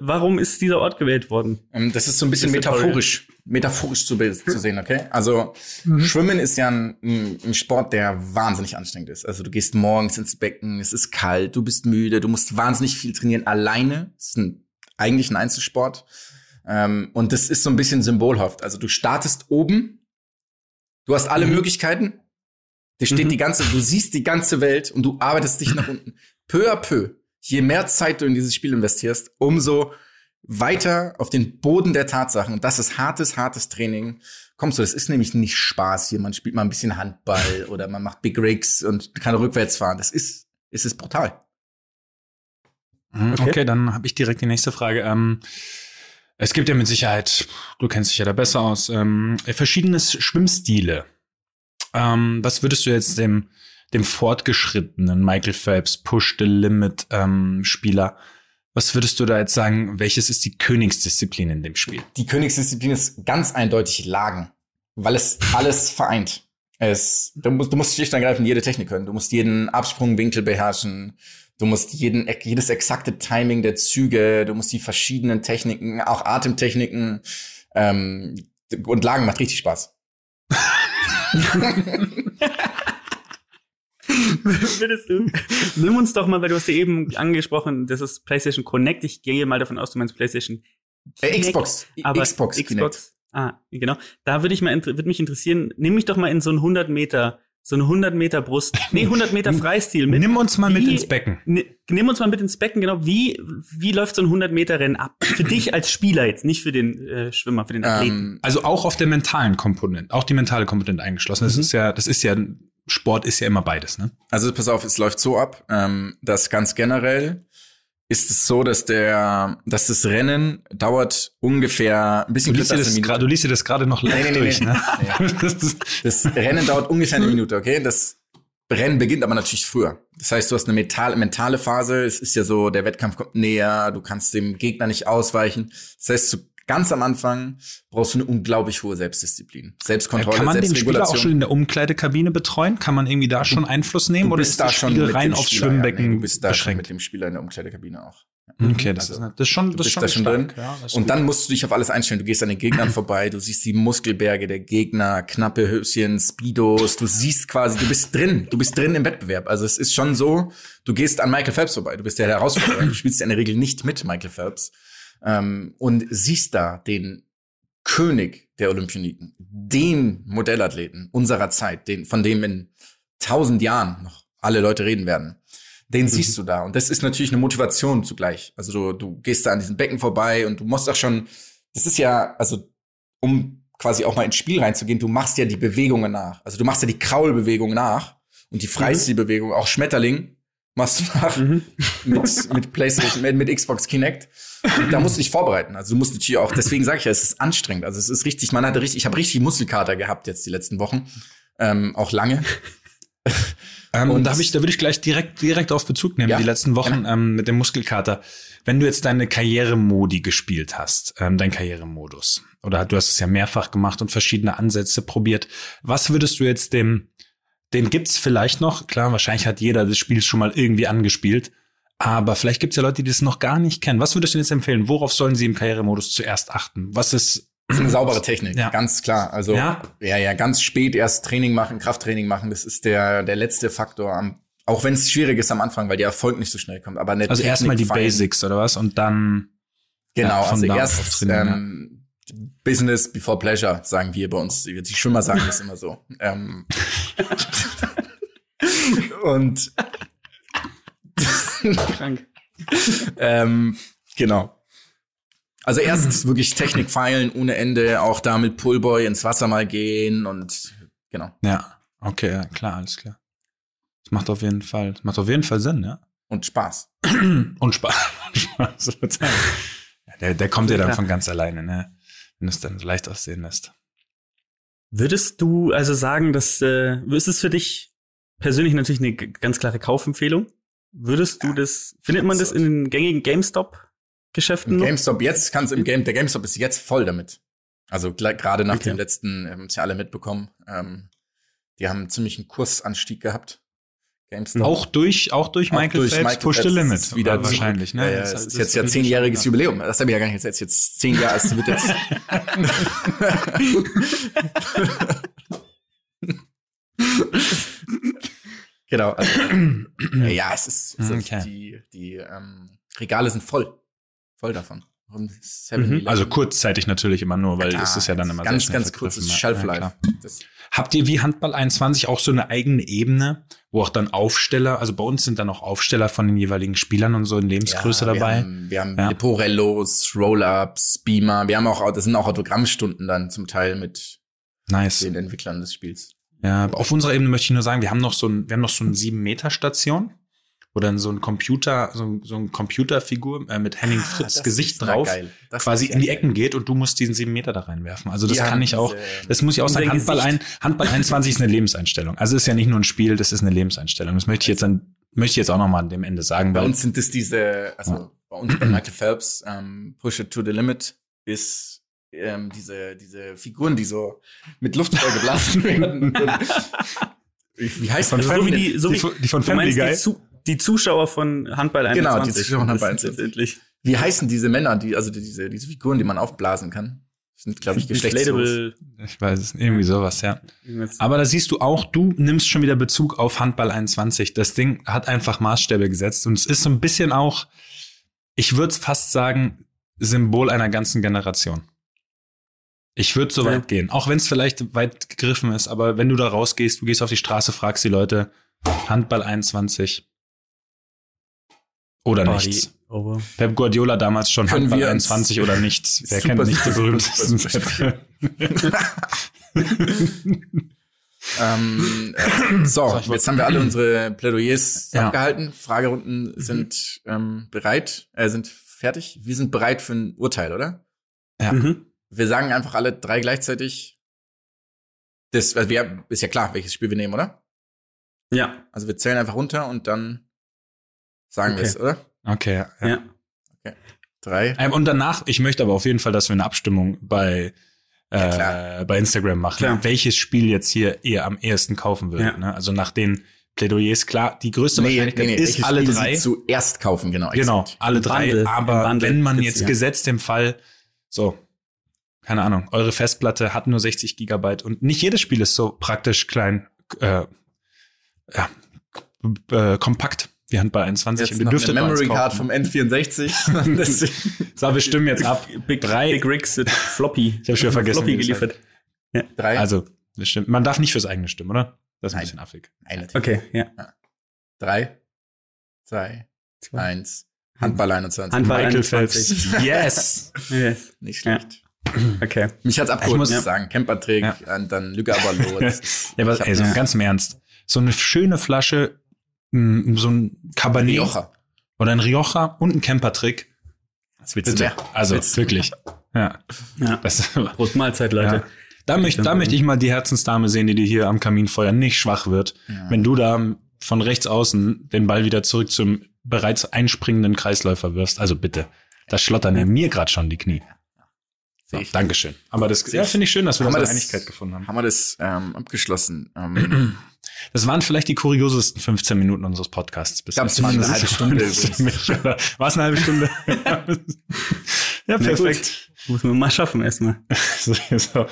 Warum ist dieser Ort gewählt worden? Ähm, Das ist so ein bisschen metaphorisch, metaphorisch zu, zu sehen, okay? Also Schwimmen ist ja ein, ein, Sport, der wahnsinnig anstrengend ist. Also du gehst morgens ins Becken, es ist kalt, du bist müde, du musst wahnsinnig viel trainieren alleine. Das ist ein, eigentlich ein Einzelsport. Ähm, und das ist so ein bisschen symbolhaft. Also du startest oben, du hast alle Möglichkeiten, dir steht Mhm. die ganze, du siehst die ganze Welt und du arbeitest dich nach unten. Peu à peu, je mehr Zeit du in dieses Spiel investierst, umso weiter auf den Boden der Tatsachen, und das ist hartes, hartes Training, kommst du. Das ist nämlich nicht Spaß hier. Man spielt mal ein bisschen Handball *laughs* oder man macht Big Rigs und kann rückwärts fahren. Das ist, es ist brutal. Mhm, Okay, Okay. dann habe ich direkt die nächste Frage. Ähm, es gibt ja mit Sicherheit, du kennst dich ja da besser aus, ähm, verschiedene Schwimmstile. Ähm, was würdest du jetzt dem, dem fortgeschrittenen Michael Phelps Push the Limit ähm, Spieler, was würdest du da jetzt sagen, welches ist die Königsdisziplin in dem Spiel? Die Königsdisziplin ist ganz eindeutig Lagen, weil es alles vereint. Es, du musst, du musst schlicht und ergreifend jede Technik können. Du musst jeden Absprungwinkel beherrschen. Du musst jeden, jedes exakte Timing der Züge. Du musst die verschiedenen Techniken, auch Atemtechniken. Ähm, und Lagen macht richtig Spaß. *laughs* *laughs* *laughs* Würdest du? Nimm uns doch mal, weil du hast ja eben angesprochen, das ist PlayStation Connect. Ich gehe mal davon aus, du meinst PlayStation Äh, Kinect, Xbox. aber Xbox. Kinect. Xbox. Ah, genau. Da würde ich mal würde mich interessieren, nimm mich doch mal in so einen 100 Meter, so eine 100 Meter Brust, *laughs* nee 100 Meter Freistil mit. Nimm uns mal mit Wie- ins Becken. Ni- Nimm uns mal mit ins Becken, genau. Wie, wie läuft so ein 100 Meter Rennen ab? Für *clears throat* dich als Spieler jetzt, nicht für den äh, Schwimmer, für den Athleten. Ähm, Also auch auf der mentalen Komponente, auch die mentale Komponente eingeschlossen. Das ist ja, das ist ja, Sport ist ja immer beides, ne? Also pass auf, es läuft so ab, ähm, dass ganz generell ist es so, dass der, dass das Rennen dauert ungefähr ein Du bisschen liest, dir das eine grad, du liest dir das gerade noch live Nee, nee, durch, nee. ne? *laughs* *laughs* Das Rennen dauert ungefähr eine *laughs* Minute, okay? Das Rennen beginnt aber natürlich früher. Das heißt, du hast eine mentale, mentale Phase. Es ist ja so, der Wettkampf kommt näher, du kannst dem Gegner nicht ausweichen. Das heißt, zu, ganz am Anfang brauchst du eine unglaublich hohe Selbstdisziplin, Selbstkontrolle, Kann man den Spieler auch schon in der Umkleidekabine betreuen? Kann man irgendwie da schon Einfluss nehmen? du oder bist ist da schon Spiel rein aufs Spieler, ja. Schwimmbecken Nee, du bist da schon beschränkt? mit dem Spieler in der Umkleidekabine auch. Okay, das Also, ist, das ist schon, das ist schon da schon stark. drin. Ja, Und gut. dann musst du dich auf alles einstellen. Du gehst an den Gegnern *clears throat* vorbei, du siehst die Muskelberge der Gegner, knappe Höschen, Speedos, du siehst quasi, du bist drin, du bist drin im Wettbewerb. Also es ist schon so, du gehst an Michael Phelps vorbei, du bist der Herausforderer, du spielst ja in der Regel nicht mit Michael Phelps ähm, und siehst da den König der Olympioniken, den Modellathleten unserer Zeit, den, von dem in tausend Jahren noch alle Leute reden werden. Den siehst du da. Und das ist natürlich eine Motivation zugleich. Also du, du gehst da an diesem Becken vorbei und du musst auch schon, das ist ja, also um quasi auch mal ins Spiel reinzugehen, du machst ja die Bewegungen nach. Also du machst ja die Kraulbewegung nach und die Freistilbewegung, auch Schmetterling, machst du nach Mhm. mit, mit PlayStation, mit, mit Xbox Kinect. Und da musst du dich vorbereiten. Also du musst natürlich auch, deswegen sage ich ja, es ist anstrengend. Also es ist richtig, man hatte richtig, ich habe richtig Muskelkater gehabt jetzt die letzten Wochen. Ähm, auch lange. Ähm, Und- da, hab ich, da würde ich gleich direkt, direkt auf Bezug nehmen, Ja, die letzten Wochen ähm, mit dem Muskelkater. Wenn du jetzt deine Karrieremodi gespielt hast, ähm, dein Karrieremodus, oder du hast es ja mehrfach gemacht und verschiedene Ansätze probiert, was würdest du jetzt dem, den gibt's vielleicht noch, klar, wahrscheinlich hat jeder das Spiel schon mal irgendwie angespielt, aber vielleicht gibt's ja Leute, die das noch gar nicht kennen. Was würdest du jetzt empfehlen? Worauf sollen sie im Karrieremodus zuerst achten? Was ist, eine saubere Technik, Ja. ganz klar. Also Ja. ja, ja, ganz spät erst Training machen, Krafttraining machen, das ist der der letzte Faktor am auch wenn es schwierig ist am Anfang, weil der Erfolg nicht so schnell kommt, aber also erstmal die fein- Basics oder was? Und dann, Genau, Ja, von also da auf erst ähm, Business before Pleasure, sagen wir bei uns. Die Schwimmer sagen das immer so. Ähm, *laughs* und Krank. ähm, genau. Also erst wirklich Technik feilen ohne Ende, auch da mit Pullboy ins Wasser mal gehen und genau. ja, okay, ja, klar, alles klar. Das macht auf jeden Fall, macht auf jeden Fall Sinn, ja. Und Spaß. Und *laughs* Spaß. Ja, *laughs* der, der kommt ja dann Klar. von ganz alleine, ne? Wenn es dann so leicht aussehen lässt. Würdest du also sagen, dass äh, ist es für dich persönlich natürlich eine ganz klare Kaufempfehlung? Würdest du das, findet man das in den gängigen GameStop-Geschäften? GameStop jetzt kannst im Game, der GameStop ist jetzt voll damit. Also gerade nach Okay. dem letzten, haben es ja alle mitbekommen. Ähm, die haben einen ziemlichen Kursanstieg gehabt. GameStop. Auch durch, auch durch Auch Michael durch Phelps Michael Push the Limit. wieder wahrscheinlich, ne? Ja, Das- es ist das jetzt ja zehnjähriges Jubiläum. Das habe ich ja gar nicht jetzt, jetzt zehn Jahre. Es wird jetzt. *laughs* genau. Also, ja, es ist, es ist Okay. die, die ähm, Regale sind voll. Voll davon. Mhm. Also kurzzeitig natürlich immer nur, weil klar, es ist ja dann immer ganz, ganz kurzes ja. Shelf Ja, Habt ihr wie Handball 21 auch so eine eigene Ebene, wo auch dann Aufsteller, also bei uns sind dann auch Aufsteller von den jeweiligen Spielern und so in Lebensgröße Ja, dabei? Wir haben, wir haben Ja. Leporellos, Roll-Ups, Beamer. Wir haben auch, das sind auch Autogrammstunden dann zum Teil mit nice. den Entwicklern des Spiels. Ja, auf unserer Ebene möchte ich nur sagen, wir haben noch so ein, wir haben noch so eine 7-Meter-Station, wo dann so ein Computer, so, ein- so ein Computerfigur äh, mit Henning Fritz Ah, Gesicht drauf geil. Quasi in die geil. Ecken geht und du musst diesen 7 Meter da reinwerfen. Also das Die kann ich auch, das muss ich auch sagen, Handball, ein. Handball 21 ist eine Lebenseinstellung. Also ist ja nicht nur ein Spiel, das ist eine Lebenseinstellung. Das möchte ich jetzt dann, möchte ich jetzt auch nochmal an dem Ende sagen, Bei uns sind es diese, also bei uns bei Michael Phelps, ähm, Push It to the Limit ist ähm, diese, diese Figuren, die so mit Luft vollgeblasen *laughs* werden. *laughs* Wie heißt das? so wie die, so die wie, von- die von Family Guy. Zu, die Zuschauer von Handball 21. Genau, die Zuschauer von Handball Das ist 21. Letztendlich. Wie heißen diese Männer, die, also diese, diese Figuren, die man aufblasen kann? Sind, glaube ich, geschlechtslos. Ich weiß es, irgendwie sowas, ja. Aber da siehst du auch, du nimmst schon wieder Bezug auf Handball 21. Das Ding hat einfach Maßstäbe gesetzt und es ist so ein bisschen auch, ich würde fast sagen, Symbol einer ganzen Generation. Ich würde so Ja. weit gehen, auch wenn es vielleicht weit gegriffen ist, aber wenn du da rausgehst, du gehst auf die Straße, fragst die Leute, Handball 21 oder die- nichts. wow. Pep Guardiola damals schon Können Handball wir uns- 21 oder nichts. Wer kennt nicht die berühmtesten. Sätze? *laughs* Ähm, äh, so, jetzt haben wir alle unsere Plädoyers Ja. abgehalten. Fragerunden sind ähm, bereit, äh, sind fertig. Wir sind bereit für ein Urteil, oder? Ja. Mhm. Wir sagen einfach alle drei gleichzeitig. Das, also wir, ist ja klar, welches Spiel wir nehmen, oder? Ja, Also wir zählen einfach runter und dann sagen wir Okay. es, oder? Okay, ja. ja. Drei. Ähm, und danach, ich möchte aber auf jeden Fall, dass wir eine Abstimmung bei, Ja, äh, bei Instagram machen, Klar. welches Spiel jetzt hier ihr am ehesten kaufen würdet. Ja. Ne? Also nach den Plädoyers, klar, die größte Nee, Wahrscheinlichkeit nee, nee, ist welches alle Spiel drei. Sie zuerst kaufen, genau. Genau, exakt. alle drei. Bundle, im aber wenn man jetzt ja. gesetzt im Fall, so, keine Ahnung, eure Festplatte hat nur 60 Gigabyte und nicht jedes Spiel ist so praktisch klein, äh, ja, äh, kompakt wie Handball 21. Jetzt und ihr dürftet eine Memory Card vom N64. *laughs* Deswegen- So, wir stimmen jetzt ab. Big, Drei. Big Rigs mit Floppy. Ich habe schon vergessen. Floppy geliefert. Drei. Also, das stimmt. Man darf nicht fürs eigene stimmen, oder? Das ist ein Nein. bisschen affig. Nein, natürlich. Okay, ja. Drei, zwei, eins. Handball 21. Handball Michael 21. Phelps. Yes! *laughs* Yes. Nicht Ja. schlecht. Okay. Mich hat's abgeholt, muss- muss ich sagen. Camperträg, Ja. und dann Lüge aber los. *laughs* Ja, aber Ich ey, so ganz im Ernst. So eine schöne Flasche, m, so ein Cabernet Rioja. oder ein Rioja und ein Campertrick. Was willst du mehr? Also willst wirklich. Ja. Ja. Das, Prost Mahlzeit, Leute. ja. Da, möchte, da möchte ich mal die Herzensdame sehen, die dir hier am Kaminfeuer nicht schwach wird. Ja. Wenn du da von rechts außen den Ball wieder zurück zum bereits einspringenden Kreisläufer wirfst. Also bitte. Da schlottern ja mir gerade schon die Knie. So. Dankeschön. Aber das ja, finde ich schön, dass wir Haben da das- Einigkeit gefunden haben. Haben wir das ähm, abgeschlossen? Ähm, *clears throat* Das waren vielleicht die kuriosesten 15 Minuten unseres Podcasts bisher. Glaube, es war eine halbe Stunde. War es *laughs* eine halbe Stunde? *laughs* ja, perfekt. Muss man mal schaffen erstmal. *laughs* so, so.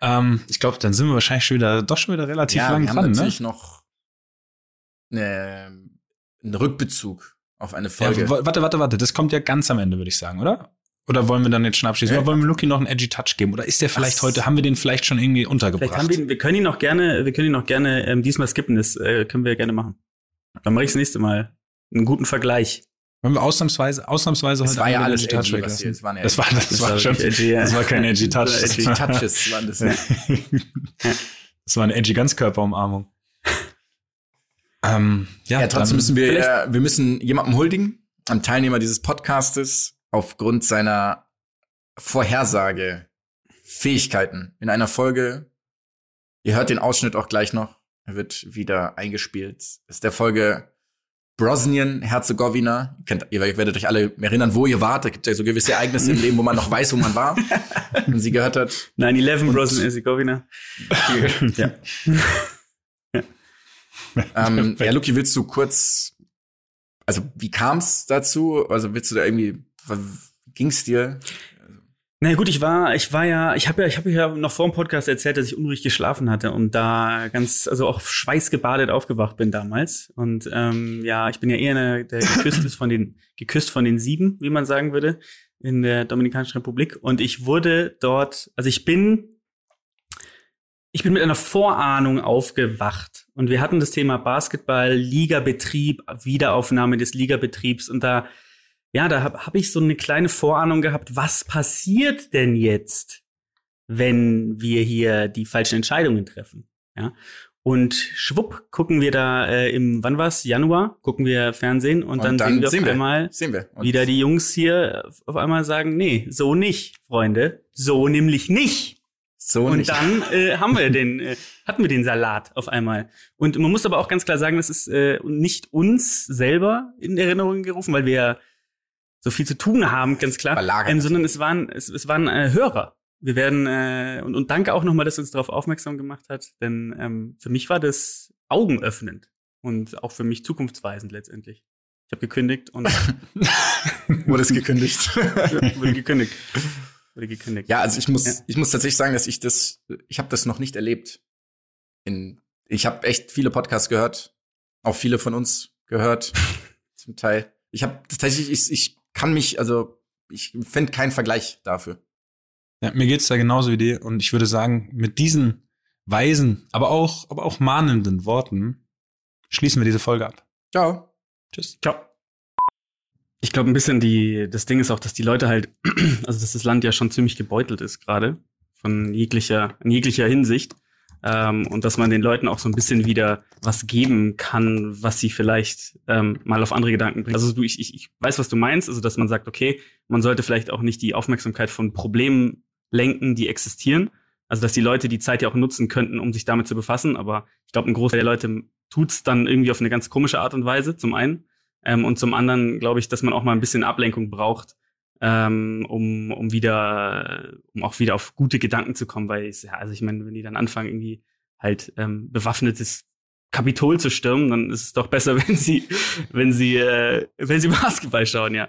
Ähm, ich glaube, dann sind wir wahrscheinlich schon wieder, doch schon wieder relativ ja, lang wir haben dran, ne? natürlich noch eine, einen Rückbezug auf eine Ja, Folge. w- warte, warte, warte. Das kommt ja ganz am Ende, würde ich sagen, oder? Oder wollen wir dann jetzt schon abschließen? Ja. Oder wollen wir Lucky noch einen edgy Touch geben? Oder ist der vielleicht Was? heute, haben wir den vielleicht schon irgendwie untergebracht? Vielleicht haben wir, ihn- wir können ihn noch gerne, wir können ihn noch gerne ähm, diesmal skippen. Das äh, können wir gerne machen. Dann mache ich das nächste Mal. Einen guten Vergleich. wollen wir ausnahmsweise, ausnamsweise es heute war ja alles edgy Touch edgy, was weglassen? hier, es waren ja Das war, das, Das war war schon, edgy, ja. das war kein edgy Touch. Das edgy war, Touches *laughs* waren das. Ja. das war eine edgy Ganzkörperumarmung. *laughs* ähm, ja, Ja, trotzdem müssen wir, äh, wir müssen jemandem huldigen, am Teilnehmer dieses Podcastes, aufgrund seiner Vorhersage, Fähigkeiten in einer Folge Ihr hört den Ausschnitt auch gleich noch. Er wird wieder eingespielt. Ist der Folge Bosnien, Herzegowina. Ihr, kennt, ihr werdet euch alle erinnern, wo ihr wart. Da gibt es ja so gewisse Ereignisse im Leben, wo man noch weiß, wo man war. *laughs* Und sie gehört hat. 9-11 Bosnien, Herzegowina. *laughs* ja. ähm, ja, Luki, willst du kurz, also wie kam es dazu? Also willst du da irgendwie, ging es dir? Na gut, ich war, ich war ja, ich habe ja, ich habe ja noch vor dem Podcast erzählt, dass ich unruhig geschlafen hatte und da ganz, also auch schweißgebadet aufgewacht bin damals. Und ähm, ja, ich bin ja eher eine, der geküsst ist von den, geküsst von den sieben, wie man sagen würde, in der Dominikanischen Republik. Und ich wurde dort, also ich bin, ich bin mit einer Vorahnung aufgewacht. Und wir hatten das Thema Basketball, Ligabetrieb, Wiederaufnahme des Ligabetriebs und da ja, da habe hab ich so eine kleine Vorahnung gehabt, was passiert denn jetzt, wenn wir hier die falschen Entscheidungen treffen? Ja. Und schwupp gucken wir da äh, im, wann war's? Januar, gucken wir Fernsehen und, und dann, dann, sehen wir sehen auf einmal sehen wir. wieder die Jungs hier auf einmal sagen, nee, so nicht, Freunde, so nämlich nicht. So und nicht. dann äh, haben wir den, äh, hatten wir den Salat auf einmal. Und man muss aber auch ganz klar sagen, das ist äh, nicht uns selber in Erinnerung gerufen, weil wir so viel zu tun haben, ganz klar, ähm, sondern es waren es, es waren äh, Hörer. Wir werden äh, und, und danke auch nochmal, dass du uns darauf aufmerksam gemacht hat, denn ähm, für mich war das augenöffnend und auch für mich zukunftsweisend letztendlich. Ich habe gekündigt und *laughs* wurde es gekündigt. *laughs* wurde gekündigt. Wurde gekündigt. Ja, also ich muss ja. ich muss tatsächlich sagen, dass ich das ich habe das noch nicht erlebt. In ich habe echt viele Podcasts gehört, auch viele von uns gehört *laughs* zum Teil. Ich habe tatsächlich ich, ich kann mich, also ich finde keinen Vergleich dafür. Ja, mir geht's da genauso wie dir und ich würde sagen, mit diesen weisen, aber auch, aber auch mahnenden Worten schließen wir diese Folge ab. Ciao. Tschüss. Ciao. Ich glaube, ein bisschen die, das Ding ist auch, dass die Leute halt, *clears throat* also dass das Land ja schon ziemlich gebeutelt ist gerade von jeglicher, in jeglicher Hinsicht ähm, und dass man den Leuten auch so ein bisschen wieder was geben kann, was sie vielleicht ähm, mal auf andere Gedanken bringt. Also du, ich, ich, ich weiß, was du meinst, also dass man sagt, okay, man sollte vielleicht auch nicht die Aufmerksamkeit von Problemen lenken, die existieren. Also dass die Leute die Zeit ja auch nutzen könnten, um sich damit zu befassen. Aber ich glaube, ein Großteil der Leute tut's dann irgendwie auf eine ganz komische Art und Weise, zum einen. Ähm, und zum anderen glaube ich, dass man auch mal ein bisschen Ablenkung braucht, ähm, um, um wieder, um auch wieder auf gute Gedanken zu kommen, weil ich, ja, also ich meine, wenn die dann anfangen, irgendwie halt ähm, bewaffnetes Kapitol zu stürmen, dann ist es doch besser, *laughs* wenn sie, wenn sie, äh, wenn sie Basketball schauen, ja.